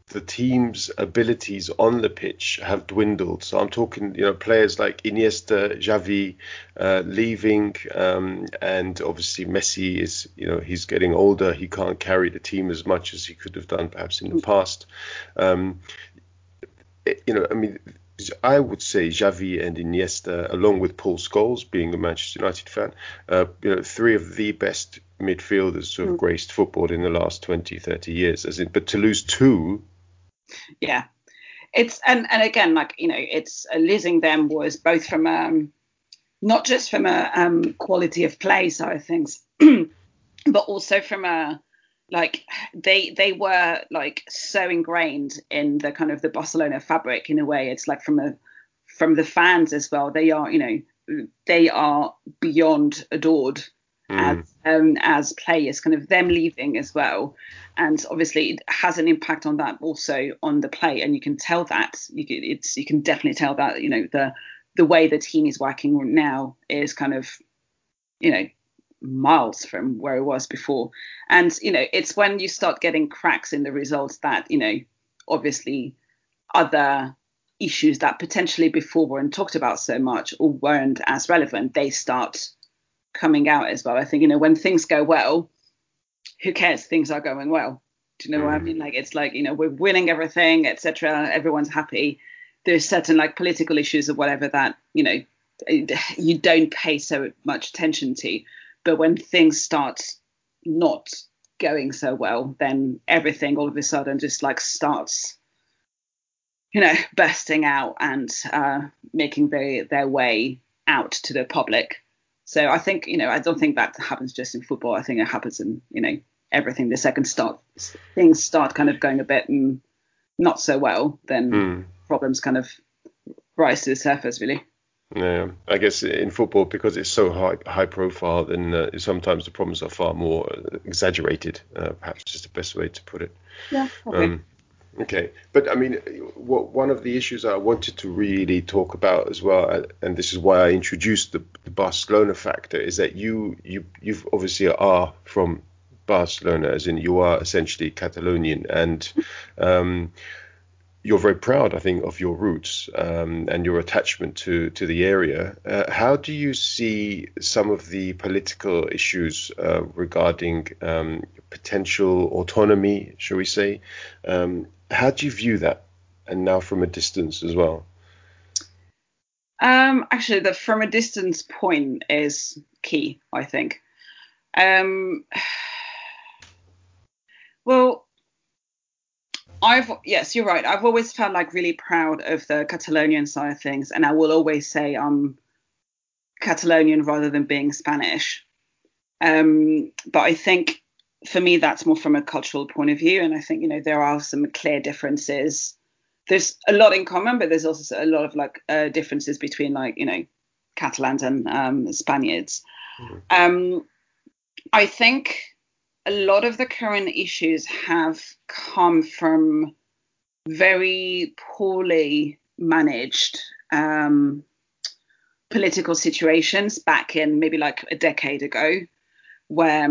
the team's abilities on the pitch have dwindled. So I'm talking, you know, players like Iniesta, Xavi uh, leaving, um, and obviously Messi is, you know, he's getting older. He can't carry the team as much as he could have done perhaps in the past. Um, it, you know, I mean I would say Xavi and Iniesta, along with Paul Scholes, being a Manchester United fan, uh, you know, three of the best midfielders who have mm. graced football in the last 20, 30 years. As in, but to lose two. Yeah, it's and and again, like you know, it's uh, losing them was both from um, not just from a um, quality of play side of things, <clears throat> but also from a like they they were like so ingrained in the kind of the Barcelona fabric in a way. It's like from a from the fans as well. They are you know they are beyond adored as um, as players, kind of them leaving as well, and obviously it has an impact on that also on the play, and you can tell that you can, it's you can definitely tell that you know the the way the team is working now is kind of you know miles from where it was before, and you know it's when you start getting cracks in the results that you know obviously other issues that potentially before weren't talked about so much or weren't as relevant, they start coming out as well. I think, you know, when things go well, who cares? Things are going well. Do you know what I mean? Like it's like, you know, we're winning everything, etc. Everyone's happy. There's certain like political issues or whatever that, you know, you don't pay so much attention to. But when things start not going so well, then everything all of a sudden just like starts you know, bursting out and uh, making their their way out to the public. So I think, you know, I don't think that happens just in football. I think it happens in, you know, everything. The second start things start kind of going a bit mm, not so well, then mm. problems kind of rise to the surface, really. Yeah, I guess in football because it's so high high profile, then uh, sometimes the problems are far more exaggerated. Uh, perhaps is the best way to put it. Yeah. Probably. Um, Okay, but I mean, what, one of the issues I wanted to really talk about as well, uh, and this is why I introduced the, the Barcelona factor, is that you you you obviously are from Barcelona, as in you are essentially Catalonian, and um, you're very proud, I think, of your roots um, and your attachment to to the area. Uh, how do you see some of the political issues uh, regarding um, potential autonomy, shall we say, um, how do you view that? And now from a distance as well. Um, actually, the from a distance point is key, I think. Um, <sighs> well, I've yes, you're right. I've always felt like really proud of the Catalonian side of things, and I will always say I'm Catalonian rather than being Spanish. Um, but I think for me, that's more from a cultural point of view. And I think, you know, there are some clear differences. There's a lot in common, but there's also a lot of like uh, differences between like, you know, Catalans and um, Spaniards. Mm-hmm. Um, I think a lot of the current issues have come from very poorly managed um, political situations back in maybe like a decade ago, where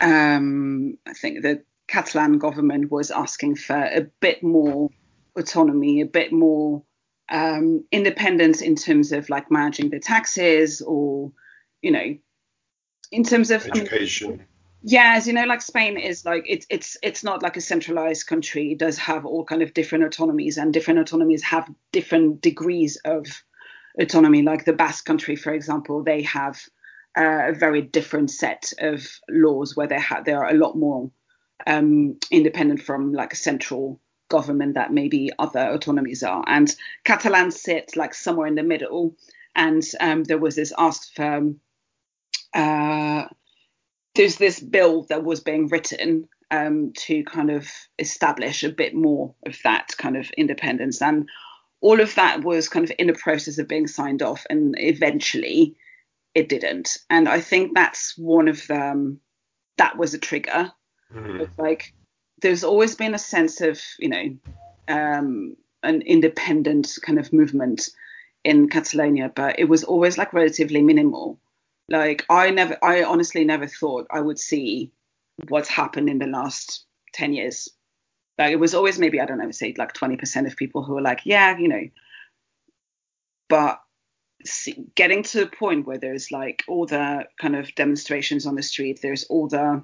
um, I think the Catalan government was asking for a bit more autonomy, a bit more um, independence in terms of like managing the taxes or, you know, in terms of education. Yeah, as you know, like Spain is like it's it's it's not like a centralized country. It does have all kind of different autonomies, and different autonomies have different degrees of autonomy. Like the Basque country, for example, they have a very different set of laws where they ha- they are a lot more um, independent from like a central government that maybe other autonomies are. And Catalan sit like somewhere in the middle. And um, there was this ask for uh, there's this bill that was being written um, to kind of establish a bit more of that kind of independence. And all of that was kind of in the process of being signed off. And eventually, it didn't. And I think that's one of them. That was a trigger. Mm-hmm. like there's always been a sense of you know um, an independent kind of movement in Catalonia, but it was always like relatively minimal. Like I never, I honestly never thought I would see what's happened in the last ten years. Like it was always maybe I don't know, say like 20% of people who were like, yeah, you know. But see, getting to the point where there's like all the kind of demonstrations on the street, there's all the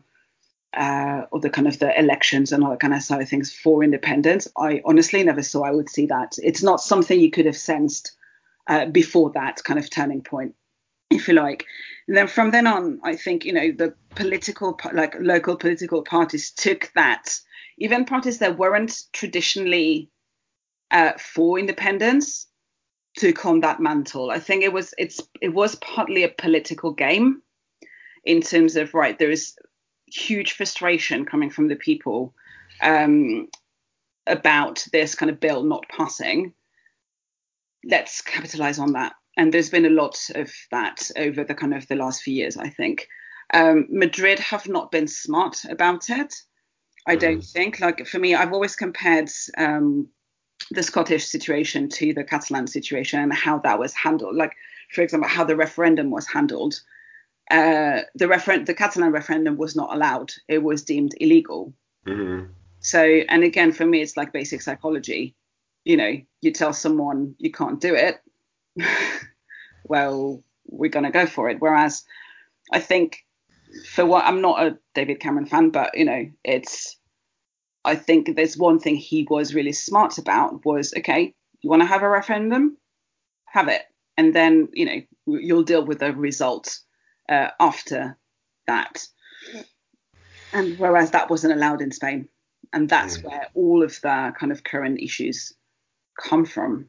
uh, all the kind of the elections and all that kind of side of things for independence. I honestly never saw I would see that. It's not something you could have sensed uh, before that kind of turning point, if you like. And then from then on, I think you know the political like local political parties took that, even parties that weren't traditionally uh, for independence took on that mantle. I think it was it's it was partly a political game in terms of right there is huge frustration coming from the people um, about this kind of bill not passing. Let's capitalize on that. And there's been a lot of that over the kind of the last few years, I think. Um, Madrid have not been smart about it. I don't mm. think. Like for me, I've always compared um, the Scottish situation to the Catalan situation and how that was handled. Like, for example, how the referendum was handled. Uh, the refer- the Catalan referendum was not allowed. It was deemed illegal. Mm-hmm. So, and again, for me, it's like basic psychology. You know, you tell someone you can't do it, <laughs> well, we're going to go for it. Whereas I think for what I'm not a David Cameron fan, but you know, it's I think there's one thing he was really smart about was okay, you want to have a referendum, have it, and then you know you'll deal with the results uh, after that. And whereas that wasn't allowed in Spain, and that's mm. where all of the kind of current issues come from.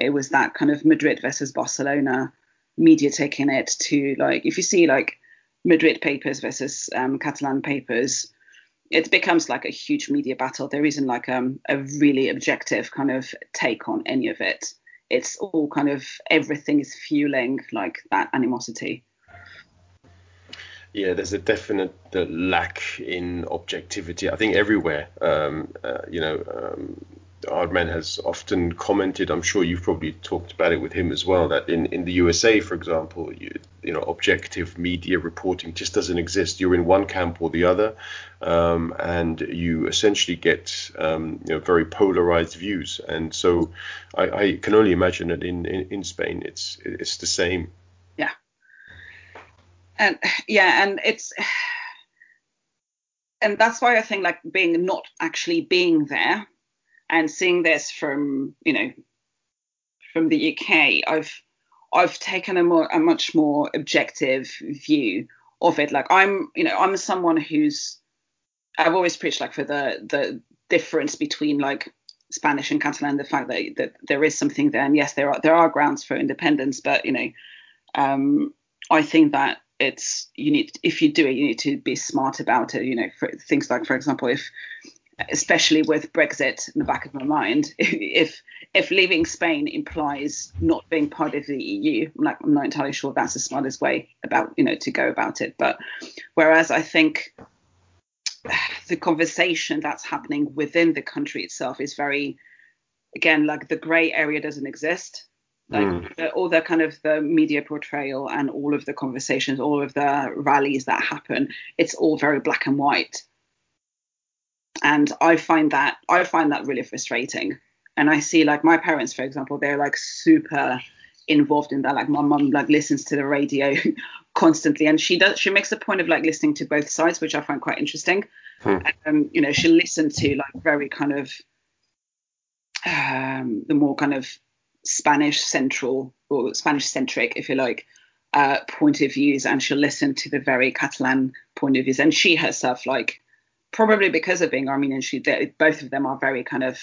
It was that kind of Madrid versus Barcelona media taking it to like if you see like Madrid papers versus um, Catalan papers, it becomes like a huge media battle. There isn't like um, a really objective kind of take on any of it. It's all kind of everything is fueling like that animosity. Yeah, there's a definite lack in objectivity. I think everywhere. Um, uh, you know, um, Aardman has often commented, I'm sure you've probably talked about it with him as well, that in, in the USA, for example, you, you know, objective media reporting just doesn't exist. You're in one camp or the other, um, and you essentially get um, you know, very polarized views. And so I, I can only imagine that in, in, in Spain, it's it's the same. Yeah. And yeah, and it's and that's why I think like being not actually being there and seeing this from you know from the UK, I've I've taken a more a much more objective view of it. Like I'm you know I'm someone who's I've always preached like for the the difference between like Spanish and Catalan, the fact that that there is something there, and yes, there are there are grounds for independence, but you know, um, I think that it's you need if you do it, you need to be smart about it. You know, for things like, for example, if especially with Brexit in the back of my mind, <laughs> if if leaving Spain implies not being part of the EU, I'm like I'm not entirely sure that's the smartest way about you know to go about it. But whereas I think <sighs> the conversation that's happening within the country itself is very again like the grey area doesn't exist. Like mm. the, all the kind of the media portrayal and all of the conversations, all of the rallies that happen, it's all very black and white and I find that I find that really frustrating. And I see like my parents, for example, they're like super involved in that. Like my mum like listens to the radio <laughs> constantly, and she does she makes a point of like listening to both sides, which I find quite interesting. Hmm. Um, you know, she'll listen to like very kind of um, the more kind of Spanish central or Spanish centric, if you like, uh, point of views, and she'll listen to the very Catalan point of views. And she herself like probably because of being Armenian, she both of them are very kind of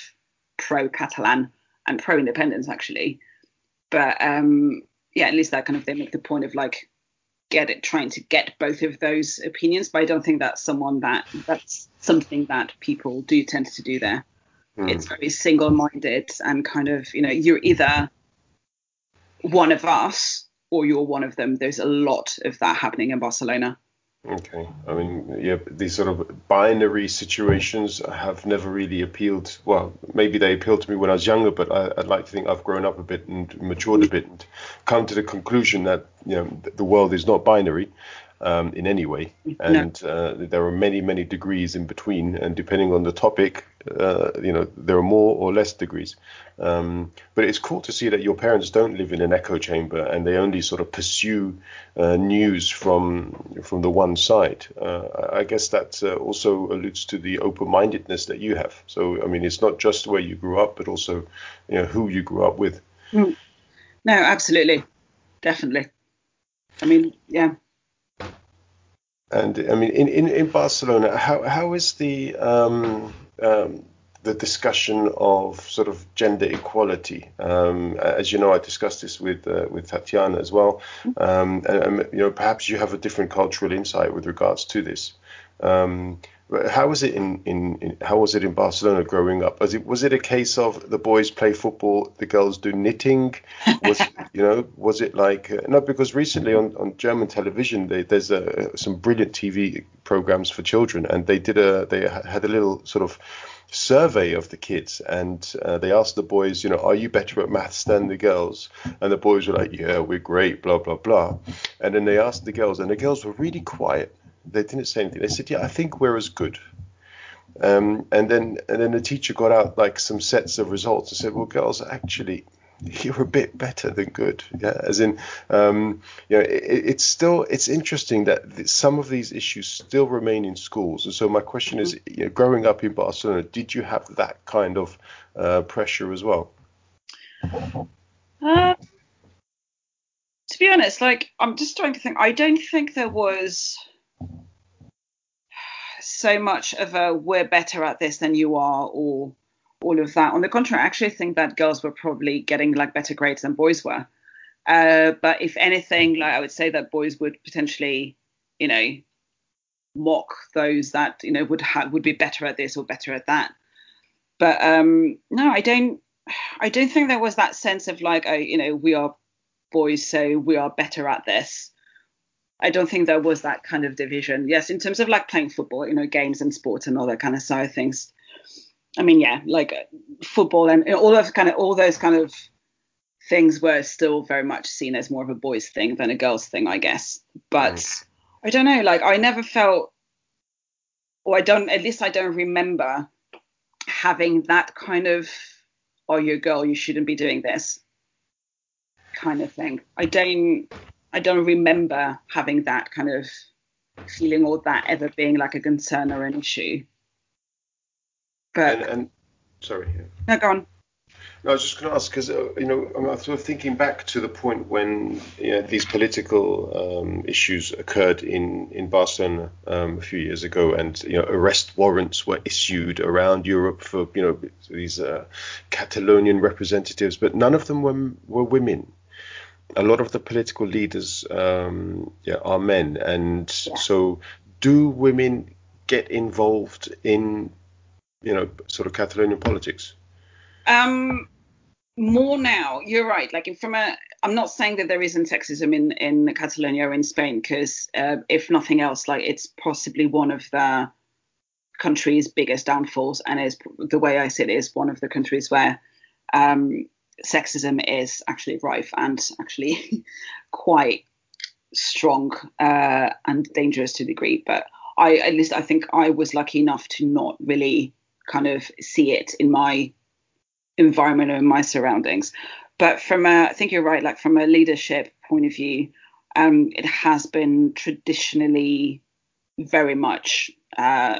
pro-Catalan and pro-independence actually. But um, yeah, at least that kind of they make the point of like get it, trying to get both of those opinions. But I don't think that's someone that that's something that people do tend to do there. Mm. It's very single-minded and kind of you know you're either one of us or you're one of them. There's a lot of that happening in Barcelona. Okay. I mean, yeah, these sort of binary situations have never really appealed. Well, maybe they appealed to me when I was younger, but I, would like to think I've grown up a bit and matured a bit and come to the conclusion that you know the world is not binary um, in any way, and no. uh, there are many, many degrees in between, and depending on the topic, uh, you know, there are more or less degrees. Um, but it's cool to see that your parents don't live in an echo chamber and they only sort of pursue uh, news from from the one side. Uh, I guess that uh, also alludes to the open-mindedness that you have. So I mean, it's not just where you grew up, but also you know who you grew up with. Mm. No, absolutely, definitely. I mean, yeah. And I mean, in, in, in Barcelona, how how is the um, um, the discussion of sort of gender equality. Um, as you know, I discussed this with uh, with Tatiana as well, um, and, and, you know perhaps you have a different cultural insight with regards to this. Um, how was it in, in, in, how was it in Barcelona growing up? Was it was it a case of the boys play football, the girls do knitting? Was <laughs> you know was it like uh, no? Because recently on, on German television they, there's a, some brilliant TV programs for children, and they did a they had a little sort of survey of the kids, and uh, they asked the boys, you know, are you better at maths than the girls? And the boys were like, yeah, we're great, blah blah blah. And then they asked the girls, and the girls were really quiet they didn't say anything. They said, "Yeah, I think we're as good." Um, and then and then the teacher got out like some sets of results and said, "Well, girls, actually, you're a bit better than good." Yeah, as in, um, you know, it, it's still it's interesting that some of these issues still remain in schools. And so my question is, you know, growing up in Barcelona, did you have that kind of uh, pressure as well? Uh, to be honest, like I'm just trying to think. I don't think there was so much of a we're better at this than you are or all of that. On the contrary, I actually think that girls were probably getting like better grades than boys were. Uh, but if anything, like I would say that boys would potentially, you know, mock those that you know would ha- would be better at this or better at that. But um, no, I don't. I don't think there was that sense of like, oh, you know, we are boys, so we are better at this. I don't think there was that kind of division. Yes, in terms of like playing football, you know, games and sports and all that kind of side of things. I mean, yeah, like football and all of kind of all those kind of things were still very much seen as more of a boys thing than a girls thing, I guess. But mm. I don't know, like I never felt, or I don't, at least I don't remember having that kind of, oh, you're a girl, you shouldn't be doing this kind of thing. I don't, I don't remember having that kind of feeling or that ever being like a concern or an issue. But and, and sorry. No, go on. No, I was just going to ask because uh, you know I'm sort of thinking back to the point when you know, these political um, issues occurred in in Barcelona um, a few years ago, and you know arrest warrants were issued around Europe for you know these uh, Catalonian representatives, but none of them were were women a lot of the political leaders um, yeah, are men, and yeah. so do women get involved in you know sort of Catalonian politics? Um, more now. You're right. Like from a, I'm not saying that there isn't sexism in in Catalonia or in Spain, because uh, if nothing else, like it's possibly one of the country's biggest downfalls, and is the way I see it is one of the countries where um, sexism is actually rife and actually <laughs> quite strong uh, and dangerous to a degree. But I, at least I think I was lucky enough to not really kind of see it in my environment or in my surroundings. But from a, I think you're right, like from a leadership point of view, um, it has been traditionally very much uh,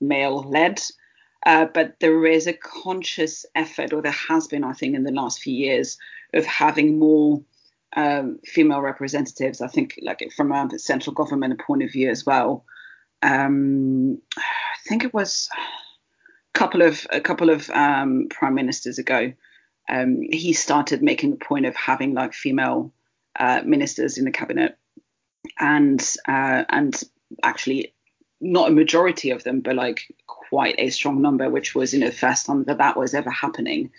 male led. Uh, but there is a conscious effort, or there has been, I think, in the last few years, of having more um, female representatives. I think, like from a central government point of view as well. Um, I think it was a couple of a couple of um, prime ministers ago. Um, he started making a point of having like female uh, ministers in the cabinet, and uh, and actually not a majority of them, but like quite a strong number, which was you know the first time that that was ever happening.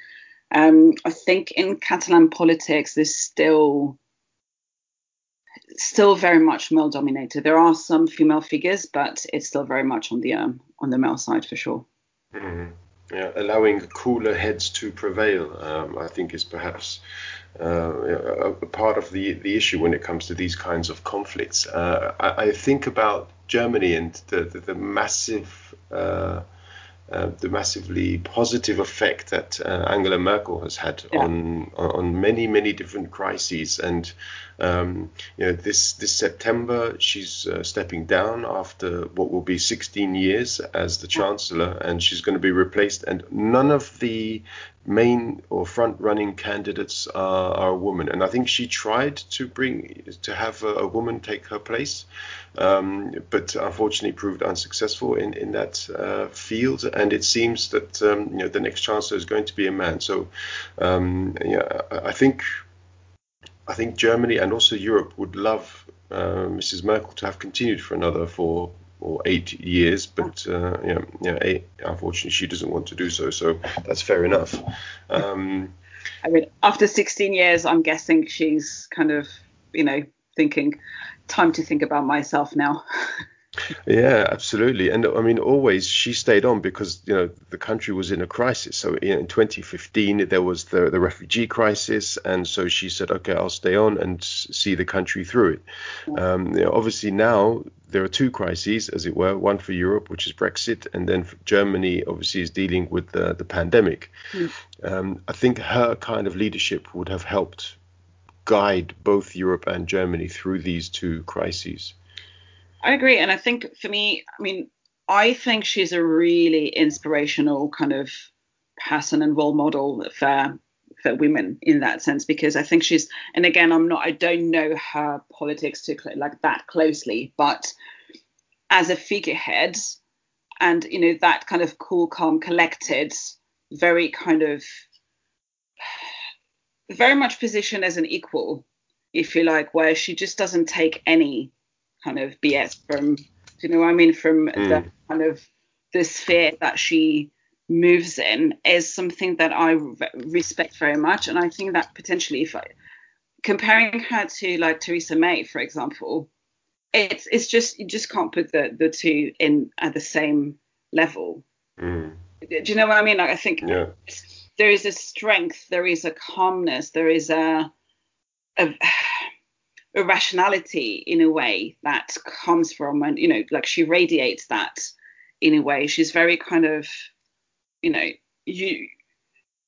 Um, I think in Catalan politics, there's still still very much male dominated. There are some female figures, but it's still very much on the um, on the male side for sure. Mm-hmm. Yeah, allowing cooler heads to prevail, um, I think, is perhaps uh, a, a, part of the the issue when it comes to these kinds of conflicts. Uh, I, I, think about Germany and the the, the massive uh, uh, the massively positive effect that uh, Angela Merkel has had yeah. on on many many different crises, and Um, you know, this this September she's uh, stepping down after what will be 16 years as the chancellor, and she's going to be replaced. And none of the main or front running candidates are, are a woman. And I think she tried to bring to have a, a woman take her place, um, but unfortunately proved unsuccessful in in that uh, field. And it seems that um, you know the next chancellor is going to be a man. So um, yeah, I think I think Germany and also Europe would love uh, Mrs. Merkel to have continued for another four or eight years, but uh, yeah, yeah, eight, unfortunately she doesn't want to do so. So that's fair enough. Um, I mean, after 16 years, I'm guessing she's kind of, you know, thinking, time to think about myself now. <laughs> Yeah, absolutely. And I mean, always she stayed on because you know the country was in a crisis. So in 2015 there was the the refugee crisis, and so she said, okay, I'll stay on and see the country through it. Um, you know, obviously now there are two crises, as it were, one for Europe, which is Brexit, and then Germany obviously is dealing with the, the pandemic. Mm. Um, I think her kind of leadership would have helped guide both Europe and Germany through these two crises. I agree, and I think for me, I mean, I think she's a really inspirational kind of person and role model for for women in that sense because I think she's and again I'm not I don't know her politics too like that closely but as a figurehead and you know that kind of cool calm collected very kind of very much positioned as an equal if you like where she just doesn't take any kind of BS from, do you know what I mean, from mm. the kind of the sphere that she moves in is something that I respect very much. And I think that potentially, if I, comparing her to like Theresa May, for example, it's it's just you just can't put the the two in at the same level. Mm. Do you know what I mean? Like I think yeah. there is a strength, there is a calmness, there is a, a irrationality in a way that comes from and you know like she radiates that in a way she's very kind of you know you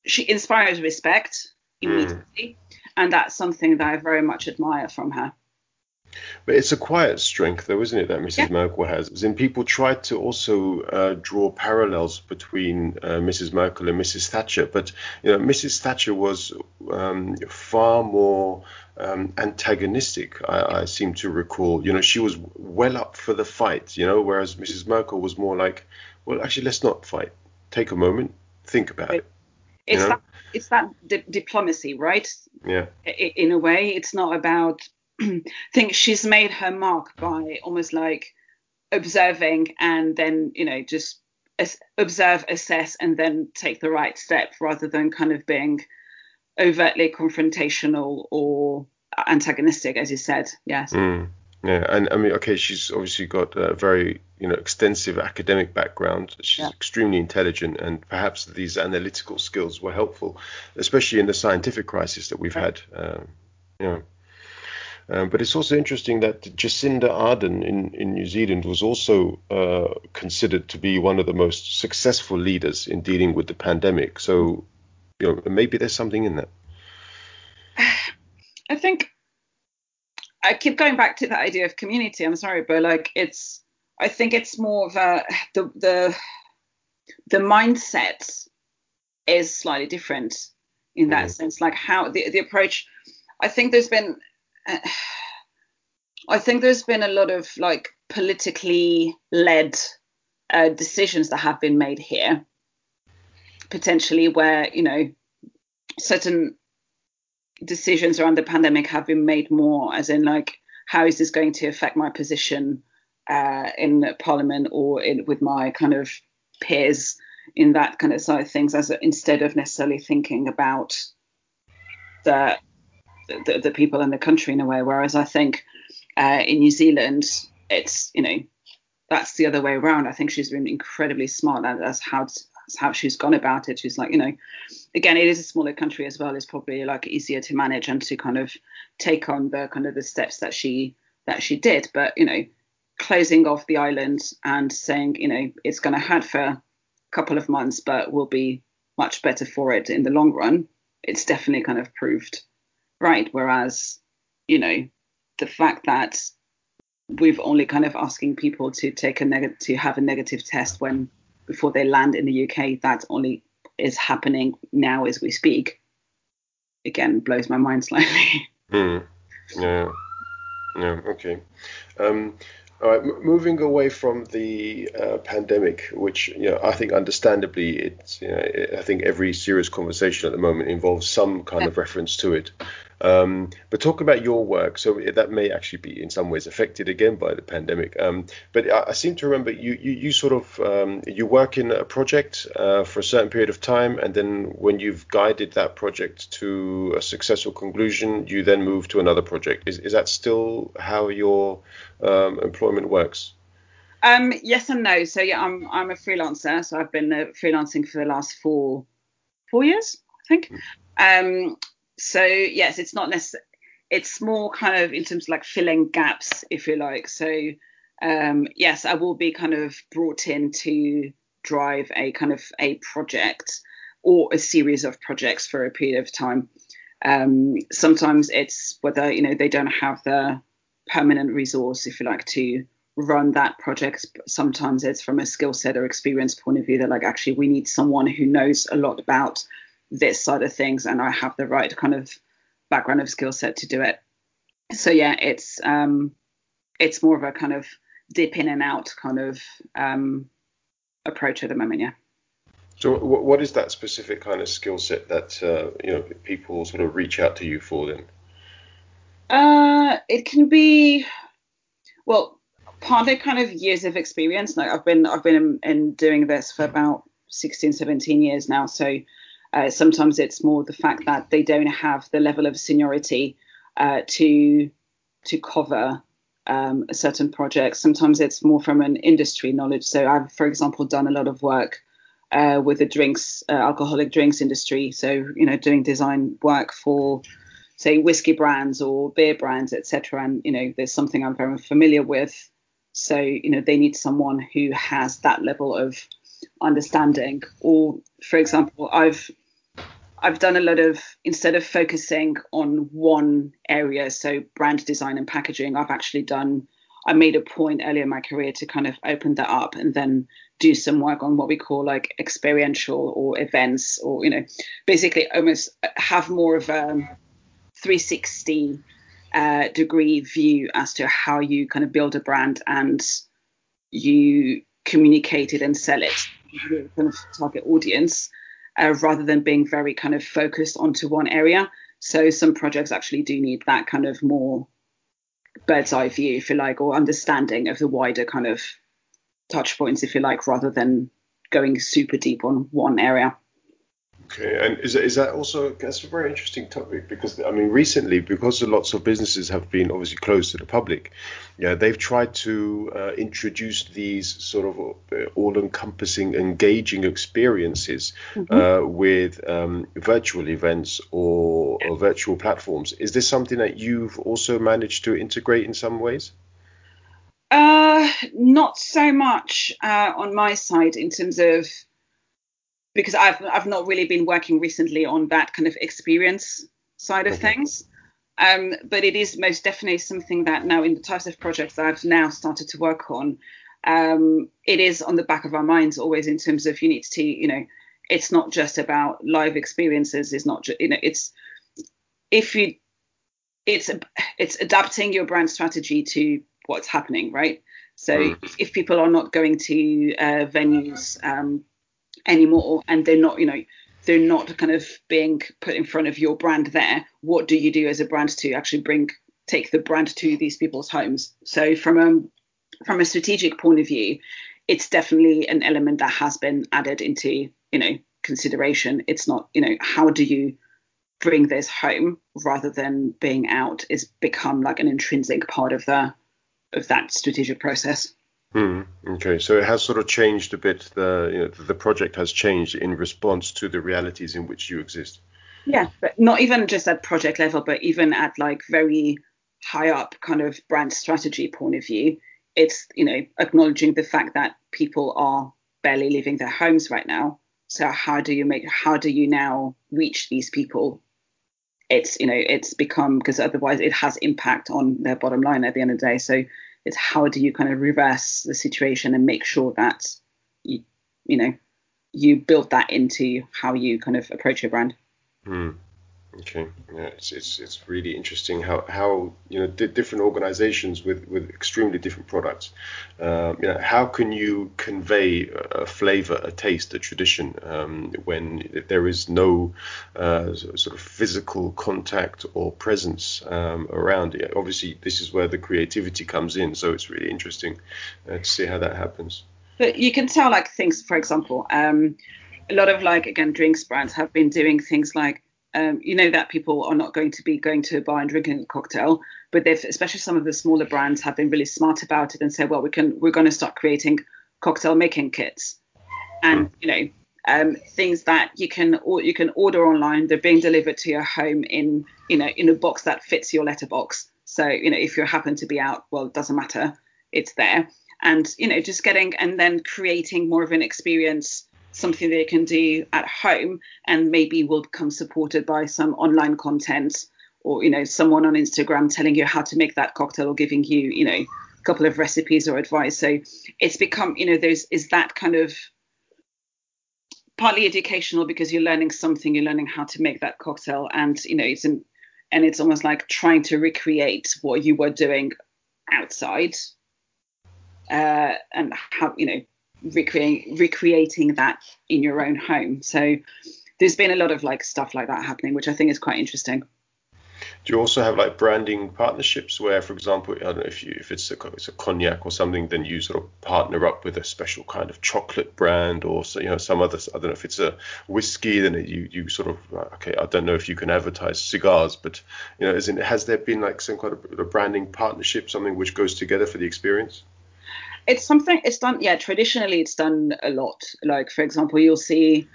she inspires respect immediately mm. and that's something that i very much admire from her but it's a quiet strength, though, isn't it, that Mrs. Yeah. Merkel has? As in, people try to also uh, draw parallels between uh, Mrs. Merkel and Mrs. Thatcher, but you know, Mrs. Thatcher was um, far more um, antagonistic. I, I, seem to recall. You know, she was well up for the fight. You know, whereas Mrs. Merkel was more like, well, actually, let's not fight. Take a moment, think about it. It's that it's that di- diplomacy, right? Yeah. I, in a way, it's not about. I <clears throat> think she's made her mark by almost like observing and then you know just observe, assess, and then take the right step rather than kind of being overtly confrontational or antagonistic, as you said. Yes. Mm, yeah, and I mean, okay, she's obviously got a very you know extensive academic background. She's yeah. extremely intelligent, and perhaps these analytical skills were helpful, especially in the scientific crisis that we've had. Um, you know. Um, but it's also interesting that Jacinda Ardern in, in New Zealand was also uh, considered to be one of the most successful leaders in dealing with the pandemic. So you know, maybe there's something in that. <sighs> I think I keep going back to the idea of community. I'm sorry, but like it's, I think it's more of a the the the mindset is slightly different in that mm. sense. Like how the the approach. I think there's been. Uh, I think there's been a lot of like politically led uh, decisions that have been made here potentially where you know certain decisions around the pandemic have been made more as in like how is this going to affect my position uh, in parliament or in, with my kind of peers in that kind of side of things as instead of necessarily thinking about the, the, the people in the country in a way? Whereas i think uh, in new zealand it's you know that's the other way around. I think she's been incredibly smart. As how how she's gone about it. She's like, you know, again, it is a smaller country as well. It's probably like easier to manage and to kind of take on the kind of the steps that she that she did. But you know, closing off the island and saying, you know, it's going to hurt for a couple of months, but we'll be much better for it in the long run. It's definitely kind of proved right. Whereas you know, the fact that we've only kind of asking people to take a negative to have a negative test when before they land in the UK, that only is happening now as we speak. Again, blows my mind slightly. <laughs> Hmm. Yeah. Yeah. Okay. Um, all right, m- moving away from the uh, pandemic, which you know, I think understandably, it's you know, I think every serious conversation at the moment involves some kind of reference to it. Um, but talk about your work. So that may actually be in some ways affected again by the pandemic. Um, but I, I, seem to remember you, you, you sort of um, you work in a project uh, for a certain period of time, and then when you've guided that project to a successful conclusion, you then move to another project. Is, is that still how your um, employment works? Um, yes and no. So yeah, I'm I'm a freelancer. So I've been uh, freelancing for the last four four years, I think. Um, so yes, it's not necessarily. It's more kind of in terms of like filling gaps, if you like. So um, yes, I will be kind of brought in to drive a kind of a project or a series of projects for a period of time. Um, sometimes it's whether you know they don't have the permanent resource, if you like, to run that project. Sometimes it's from a skill set or experience point of view that like actually we need someone who knows a lot about this side of things and I have the right kind of background of skill set to do it. So yeah, it's um, it's more of a kind of dip in and out kind of um, approach at the moment. Yeah. So what is that specific kind of skill set that uh, you know people sort of reach out to you for then? Uh, it can be well, partly kind of years of experience. Like I've been I've been in, in doing this for about 16, 17 years now. So uh, sometimes it's more the fact that they don't have the level of seniority uh, to to cover um, a certain project. Sometimes it's more from an industry knowledge. So I've, for example, done a lot of work uh, with the drinks, uh, alcoholic drinks industry. So you know, doing design work for say whiskey brands or beer brands, etc. And you know, there's something I'm very familiar with. So you know, they need someone who has that level of understanding. Or, for example, I've I've done a lot of instead of focusing on one area, so brand design and packaging, I've actually done. I made a point earlier in my career to kind of open that up and then do some work on what we call like experiential or events, or you know, basically almost have more of a 360 uh, degree view as to how you kind of build a brand and you communicate it and sell it to your kind of target audience uh, rather than being very kind of focused onto one area. So some projects actually do need that kind of more bird's eye view, if you like, or understanding of the wider kind of touch points, if you like, rather than going super deep on one area. Okay, and is, is that also that's a very interesting topic because I mean recently because lots of businesses have been obviously closed to the public, yeah, they've tried to uh, introduce these sort of uh, all-encompassing, engaging experiences mm-hmm. uh, with um, virtual events or, or, virtual platforms. Is this something that you've also managed to integrate in some ways? Uh, not so much uh, on my side in terms of because I've I've not really been working recently on that kind of experience side of things. Um, but it is most definitely something that now in the types of projects that I've now started to work on, um, it is on the back of our minds always in terms of you need to, you know, it's not just about live experiences. It's not just, you know, it's if you, it's it's adapting your brand strategy to what's happening, right? So mm. if people are not going to uh, venues, um, anymore and they're not you know they're not kind of being put in front of your brand there what do you do as a brand to actually bring take the brand to these people's homes? So from a from a strategic point of view it's definitely an element that has been added into you know consideration. It's not you know how do you bring this home rather than being out is become like an intrinsic part of the of that strategic process Mm, okay, so it has sort of changed a bit. The you know, the project has changed in response to the realities in which you exist. Yeah, but not even just at project level, but even at like very high up kind of brand strategy point of view. It's you know acknowledging the fact that people are barely leaving their homes right now. So how do you make how do you now reach these people it's you know it's become because otherwise it has impact on their bottom line at the end of the day. So it's how do you kind of reverse the situation and make sure that you you know you build that into how you kind of approach your brand. Hmm. Okay, yeah, it's, it's it's really interesting how how you know di- different organizations with with extremely different products, um, you know, how can you convey a flavor, a taste, a tradition um, when there is no uh, sort of physical contact or presence um, around it? Obviously, this is where the creativity comes in, so it's really interesting uh, to see how that happens. But you can tell like things, for example, um, a lot of like again drinks brands have been doing things like um, you know that people are not going to be going to a bar and drinking a cocktail, but they've, especially some of the smaller brands, have been really smart about it and said, well, we can, we're going to start creating cocktail making kits, and you know, um, things that you can or you can order online. They're being delivered to your home in, you know, in a box that fits your letterbox. So you know, if you happen to be out, well, it doesn't matter, it's there. And you know, just getting and then creating more of an experience something they can do at home and maybe will become supported by some online content or you know someone on Instagram telling you how to make that cocktail or giving you you know a couple of recipes or advice. So it's become you know there's is that kind of partly educational because you're learning something you're learning how to make that cocktail and you know it's in, and it's almost like trying to recreate what you were doing outside uh, and how you know recreating recreating that in your own home. So there's been a lot of like stuff like that happening, which I think is quite interesting. Do you also have like branding partnerships where, for example, I don't know if you if it's a it's a cognac or something, then you sort of partner up with a special kind of chocolate brand or so, you know some other I don't know if it's a whiskey, then you you sort of uh, okay I don't know if you can advertise cigars, but you know, in, has there been like some kind of branding partnership, something which goes together for the experience? It's something it's done yeah traditionally it's done a lot. Like for example you'll see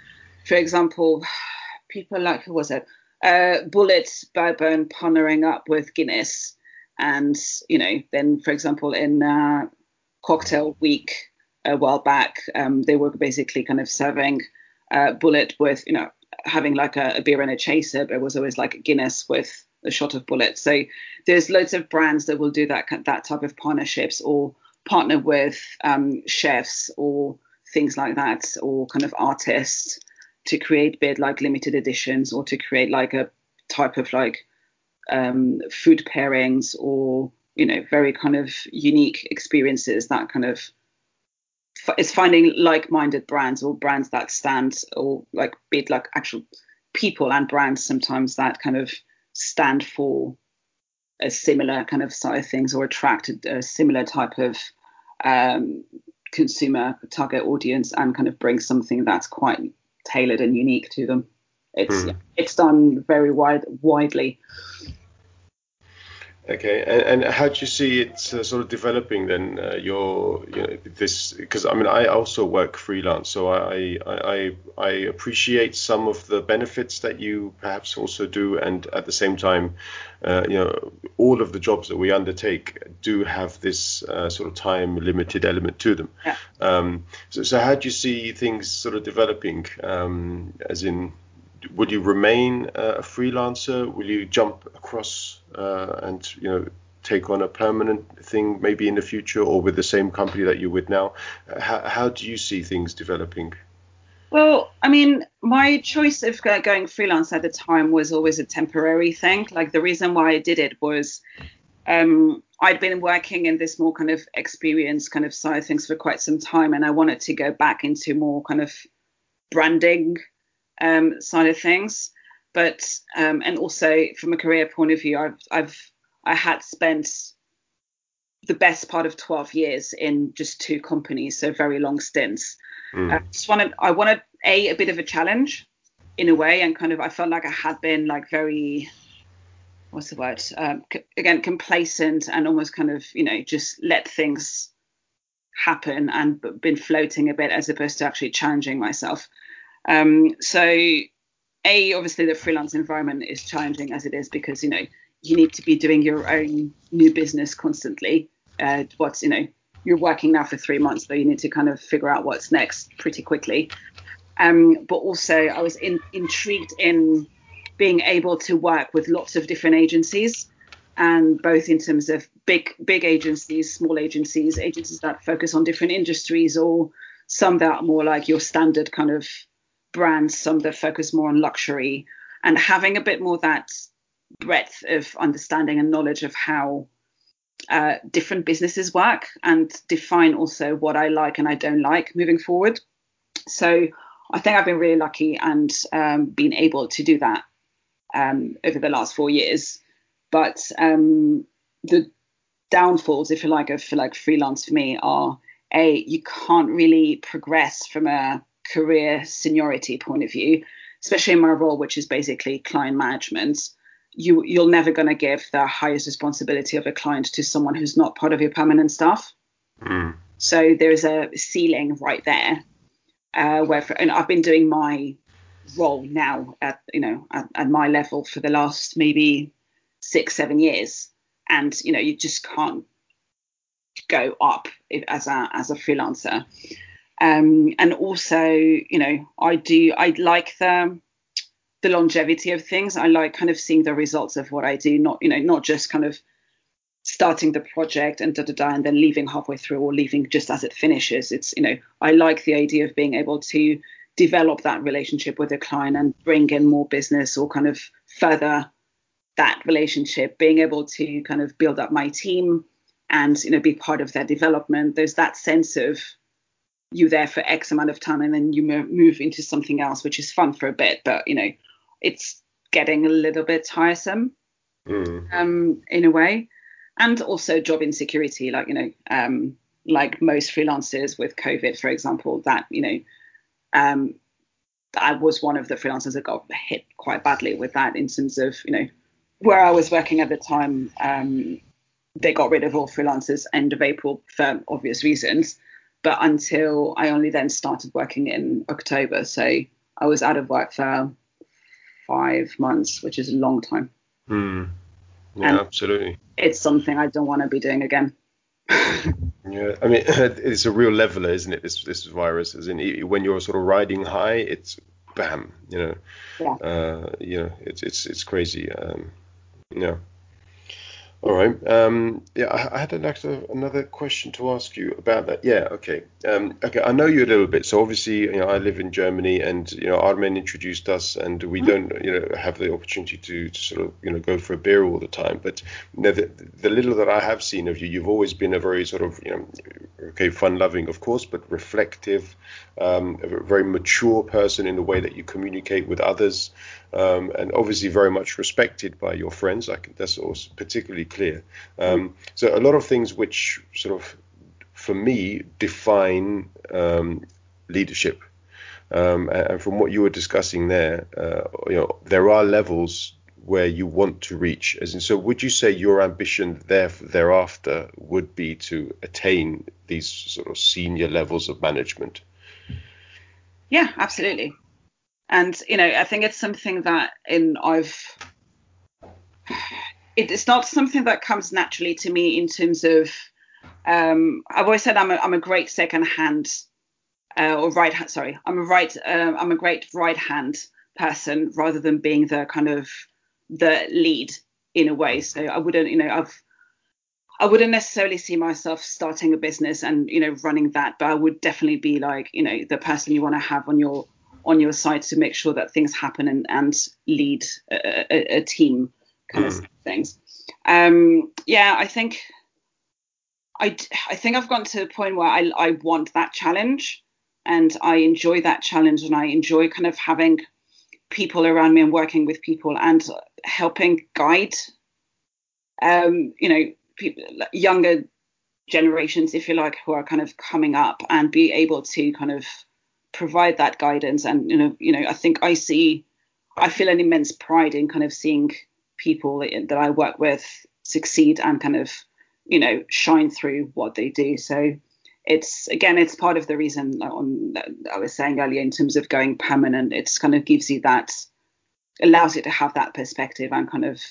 for example <sighs> people like who was it? Uh Bulleit bourbon partnering up with guinness. And you know then for example in uh, cocktail week a while back um, they were basically kind of serving uh, Bulleit with you know having like a, a beer and a chaser but it was always like guinness with a shot of Bulleit so there's loads of brands that will do that that type of partnerships or partner with um, chefs or things like that, or kind of artists to create bit like limited editions or to create like a type of like um, food pairings or you know very kind of unique experiences that kind of is finding like-minded brands or brands that stand or like bit like actual people and brands sometimes that kind of stand for a similar kind of side of things or attract a similar type of um, consumer target audience and kind of bring something that's quite tailored and unique to them. It's hmm. it's done very wide widely. Okay, and, and how do you see it uh, sort of developing then? Uh, your you know, this because I mean I also work freelance, so I, I I appreciate some of the benefits that you perhaps also do, and at the same time, uh, you know, all of the jobs that we undertake do have this uh, sort of time limited element to them. Yeah. Um, so, so how do you see things sort of developing? Um, as in, would you remain a freelancer? Will you jump across uh, and you know take on a permanent thing maybe in the future, or with the same company that you're with now? How, how do you see things developing? Well, I mean, my choice of going freelance at the time was always a temporary thing. Like the reason why I did it was um, I'd been working in this more kind of experience kind of side of things for quite some time, and I wanted to go back into more kind of branding um, side of things. But um, and also from a career point of view, I've I've I had spent the best part of 12 years in just two companies, so very long stints. Mm. I just wanted I wanted a a bit of a challenge in a way, and kind of I felt like I had been like very what's the word um, c- again complacent and almost kind of you know just let things happen and been floating a bit as opposed to actually challenging myself. Um, so a obviously the freelance environment is challenging as it is because you know you need to be doing your own new business constantly. Uh, what's you know you're working now for three months, so you need to kind of figure out what's next pretty quickly. Um, but also, I was in, intrigued in being able to work with lots of different agencies and both in terms of big big agencies, small agencies, agencies that focus on different industries, or some that are more like your standard kind of brands, some that focus more on luxury, and having a bit more that breadth of understanding and knowledge of how uh, different businesses work and define also what I like and I don't like moving forward. So I think I've been really lucky and um, been able to do that um, over the last four years. But um, the downfalls, if you like, of like freelance for me are a you can't really progress from a career seniority point of view, especially in my role, which is basically client management. You you're never going to give the highest responsibility of a client to someone who's not part of your permanent staff. Mm. So there's a ceiling right there. Uh, where for, and I've been doing my role now at you know at, at my level for the last maybe six seven years, and you know you just can't go up as a as a freelancer. Um, and also, you know, I do I like the the longevity of things. I like kind of seeing the results of what I do, not you know, not just kind of starting the project and da da da and then leaving halfway through or leaving just as it finishes. It's you know, I like the idea of being able to develop that relationship with a client and bring in more business or kind of further that relationship, being able to kind of build up my team and you know be part of their development. There's that sense of you there for X amount of time and then you move into something else, which is fun for a bit, but you know it's getting a little bit tiresome mm. um, in a way, and also job insecurity, like you know, um, like most freelancers with COVID, for example, that you know. Um, I was one of the freelancers that got hit quite badly with that in terms of, you know, where I was working at the time, um, they got rid of all freelancers end of April for obvious reasons. But until I only then started working in October, so I was out of work for five months, which is a long time. Mm. Yeah, and absolutely. It's something I don't want to be doing again. <laughs> yeah, I mean, <laughs> it's a real leveler, isn't it? This this virus, as in when you're sort of riding high, it's bam, you know. Yeah. Uh, you know, it's it's it's crazy. Um, yeah. All right. Um, yeah, I, I had another another question to ask you about that. Yeah. Okay. Um, okay. I know you a little bit. So obviously, you know, I live in Germany, and you know, Armen introduced us, and we mm-hmm. don't, you know, have the opportunity to, to sort of, you know, go for a beer all the time. But you know, the, the little that I have seen of you, you've always been a very sort of, you know, okay, fun-loving, of course, but reflective, um, a very mature person in the way that you communicate with others um, and obviously very much respected by your friends. I can, that's also particularly clear. Um, so a lot of things which sort of, for me, define um, leadership. Um, and from what you were discussing there, uh, you know, there are levels where you want to reach. As in, so would you say your ambition there thereafter would be to attain these sort of senior levels of management? Yeah, absolutely and you know i think it's something that in i've it's not something that comes naturally to me in terms of um, I've always said I'm a, I'm a great second hand uh, or right hand. Sorry, I'm a right uh, I'm a great right hand person rather than being the kind of the lead in a way. So I wouldn't you know I've I wouldn't necessarily see myself starting a business and you know running that, but I would definitely be like you know the person you want to have on your on your side to make sure that things happen and, and lead a, a, a team kind mm. of things. Um, yeah, I think I, I think I've gotten to a point where I, I want that challenge and I enjoy that challenge and I enjoy kind of having people around me and working with people and helping guide um, you know people younger generations if you like who are kind of coming up and be able to kind of provide that guidance and you know you know I think I see I feel an immense pride in kind of seeing people that I work with succeed and kind of you know shine through what they do so it's again it's part of the reason on I was saying earlier in terms of going permanent it's kind of gives you that allows you to have that perspective and kind of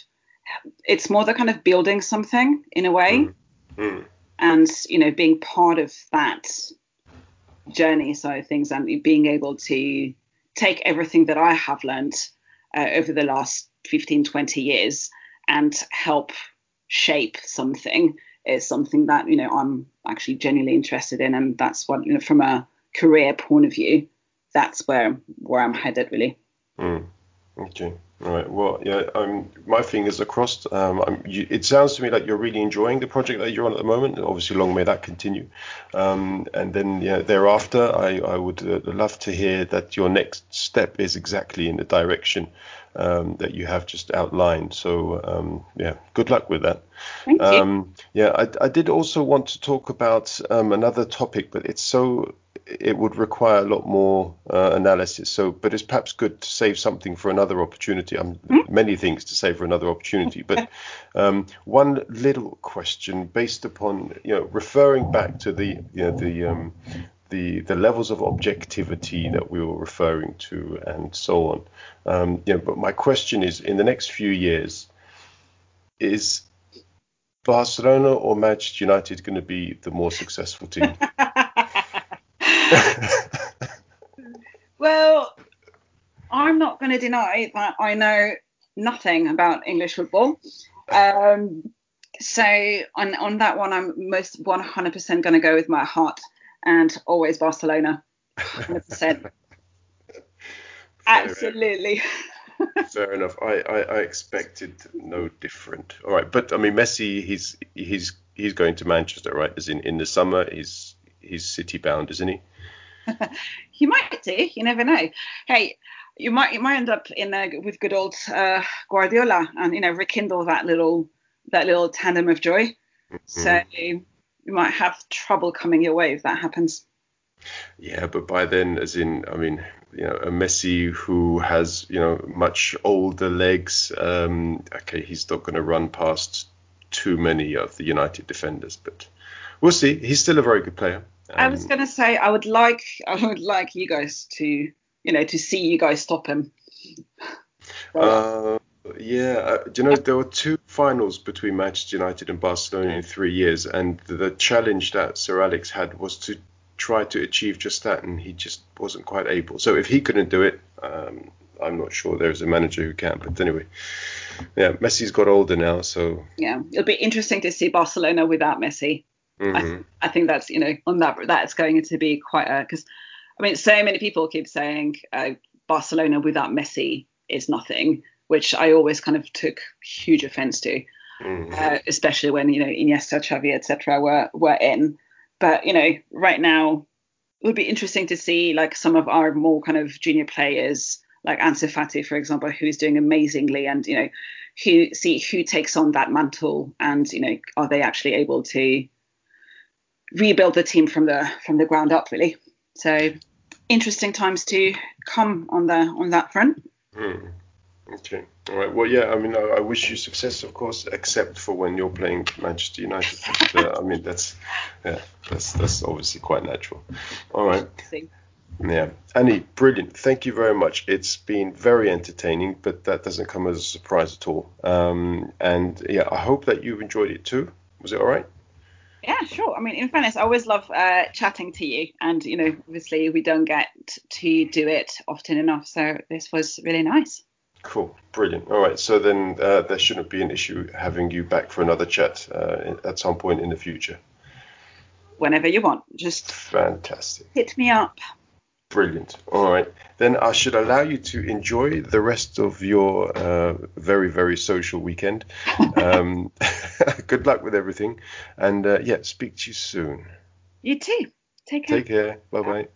it's more the kind of building something in a way mm. Mm. and you know being part of that journey side of things and being able to take everything that I have learned uh, over the last 15, 20 years and help shape something is something that you know I'm actually genuinely interested in, and that's what you know from a career point of view, that's where where I'm headed really. Mm. Okay. Right. Well, yeah. Um, my fingers are crossed. Um, you, it sounds to me like you're really enjoying the project that you're on at the moment. Obviously, long may that continue. Um, and then, yeah, thereafter, I, I would uh, love to hear that your next step is exactly in the direction um, that you have just outlined. So, um, yeah, good luck with that. Thank you. Um, yeah, I, I, did also want to talk about um, another topic, but it's so it would require a lot more uh, analysis. So, but it's perhaps good to save something for another opportunity. Um, mm-hmm. Many things to save for another opportunity. But <laughs> um, one little question based upon you know referring back to the you know the um, the the levels of objectivity that we were referring to and so on. Um, you know, but my question is, in the next few years, is Barcelona or Manchester United going to be the more successful team? <laughs> well, I'm not going to deny that I know nothing about English football. Um, so on on that one, I'm most 100% going to go with my heart and always Barcelona. 100%. <laughs> Absolutely. <laughs> Fair enough. I, I, I, expected no different. All right, but I mean Messi, he's he's he's going to Manchester, right? As in in the summer, he's he's city bound, isn't he? <laughs> you might do. You never know. Hey, you might you might end up in uh, with good old uh, Guardiola and you know rekindle that little that little tandem of joy. Mm-hmm. So you might have trouble coming your way if that happens. Yeah, but by then, as in, I mean, you know, a Messi who has you know much older legs. Um, okay, he's not going to run past too many of the United defenders, but we'll see. He's still a very good player. I was um, going to say I would like <laughs> I would like you guys to you know to see you guys stop him. Uh, yeah, uh, you know there were two finals between Manchester United and Barcelona in three years, and the challenge that Sir Alex had was to try to achieve just that, and he just wasn't quite able. So if he couldn't do it, um, I'm not sure there's a manager who can. But anyway, yeah, Messi's got older now, so yeah, it'll be interesting to see Barcelona without Messi. Mm-hmm. I, I, think that's you know on that that's going to be quite a because I mean so many people keep saying uh, Barcelona without Messi is nothing, which I always kind of took huge offence to, mm-hmm. uh, especially when you know Iniesta, Xavi, etc. were were in. But you know right now it would be interesting to see like some of our more kind of junior players like Ansu Fati, for example, who's doing amazingly, and you know who see who takes on that mantle, and you know are they actually able to rebuild the team from the from the ground up really. So interesting times to come on the on that front. Mm. Okay. All right. Well, yeah. I mean, I, I, wish you success, of course, except for when you're playing Manchester United. But, uh, I mean, that's yeah, that's that's obviously quite natural. All right. Yeah, Annie, brilliant. Thank you very much. It's been very entertaining, but that doesn't come as a surprise at all. Um, and yeah, I hope that you've enjoyed it too. Was it all right? Yeah, sure. I mean, in fairness, I always love uh, chatting to you, and you know, obviously, we don't get to do it often enough, so this was really nice. Cool, brilliant. All right, so then uh, there shouldn't be an issue having you back for another chat uh, at some point in the future. Whenever you want, just fantastic. Hit me up. Brilliant. All right. Then I should allow you to enjoy the rest of your uh, very, very social weekend. <laughs> Um, <laughs> good luck with everything. And uh, yeah, speak to you soon. You too. Take care. Take care. Bye bye.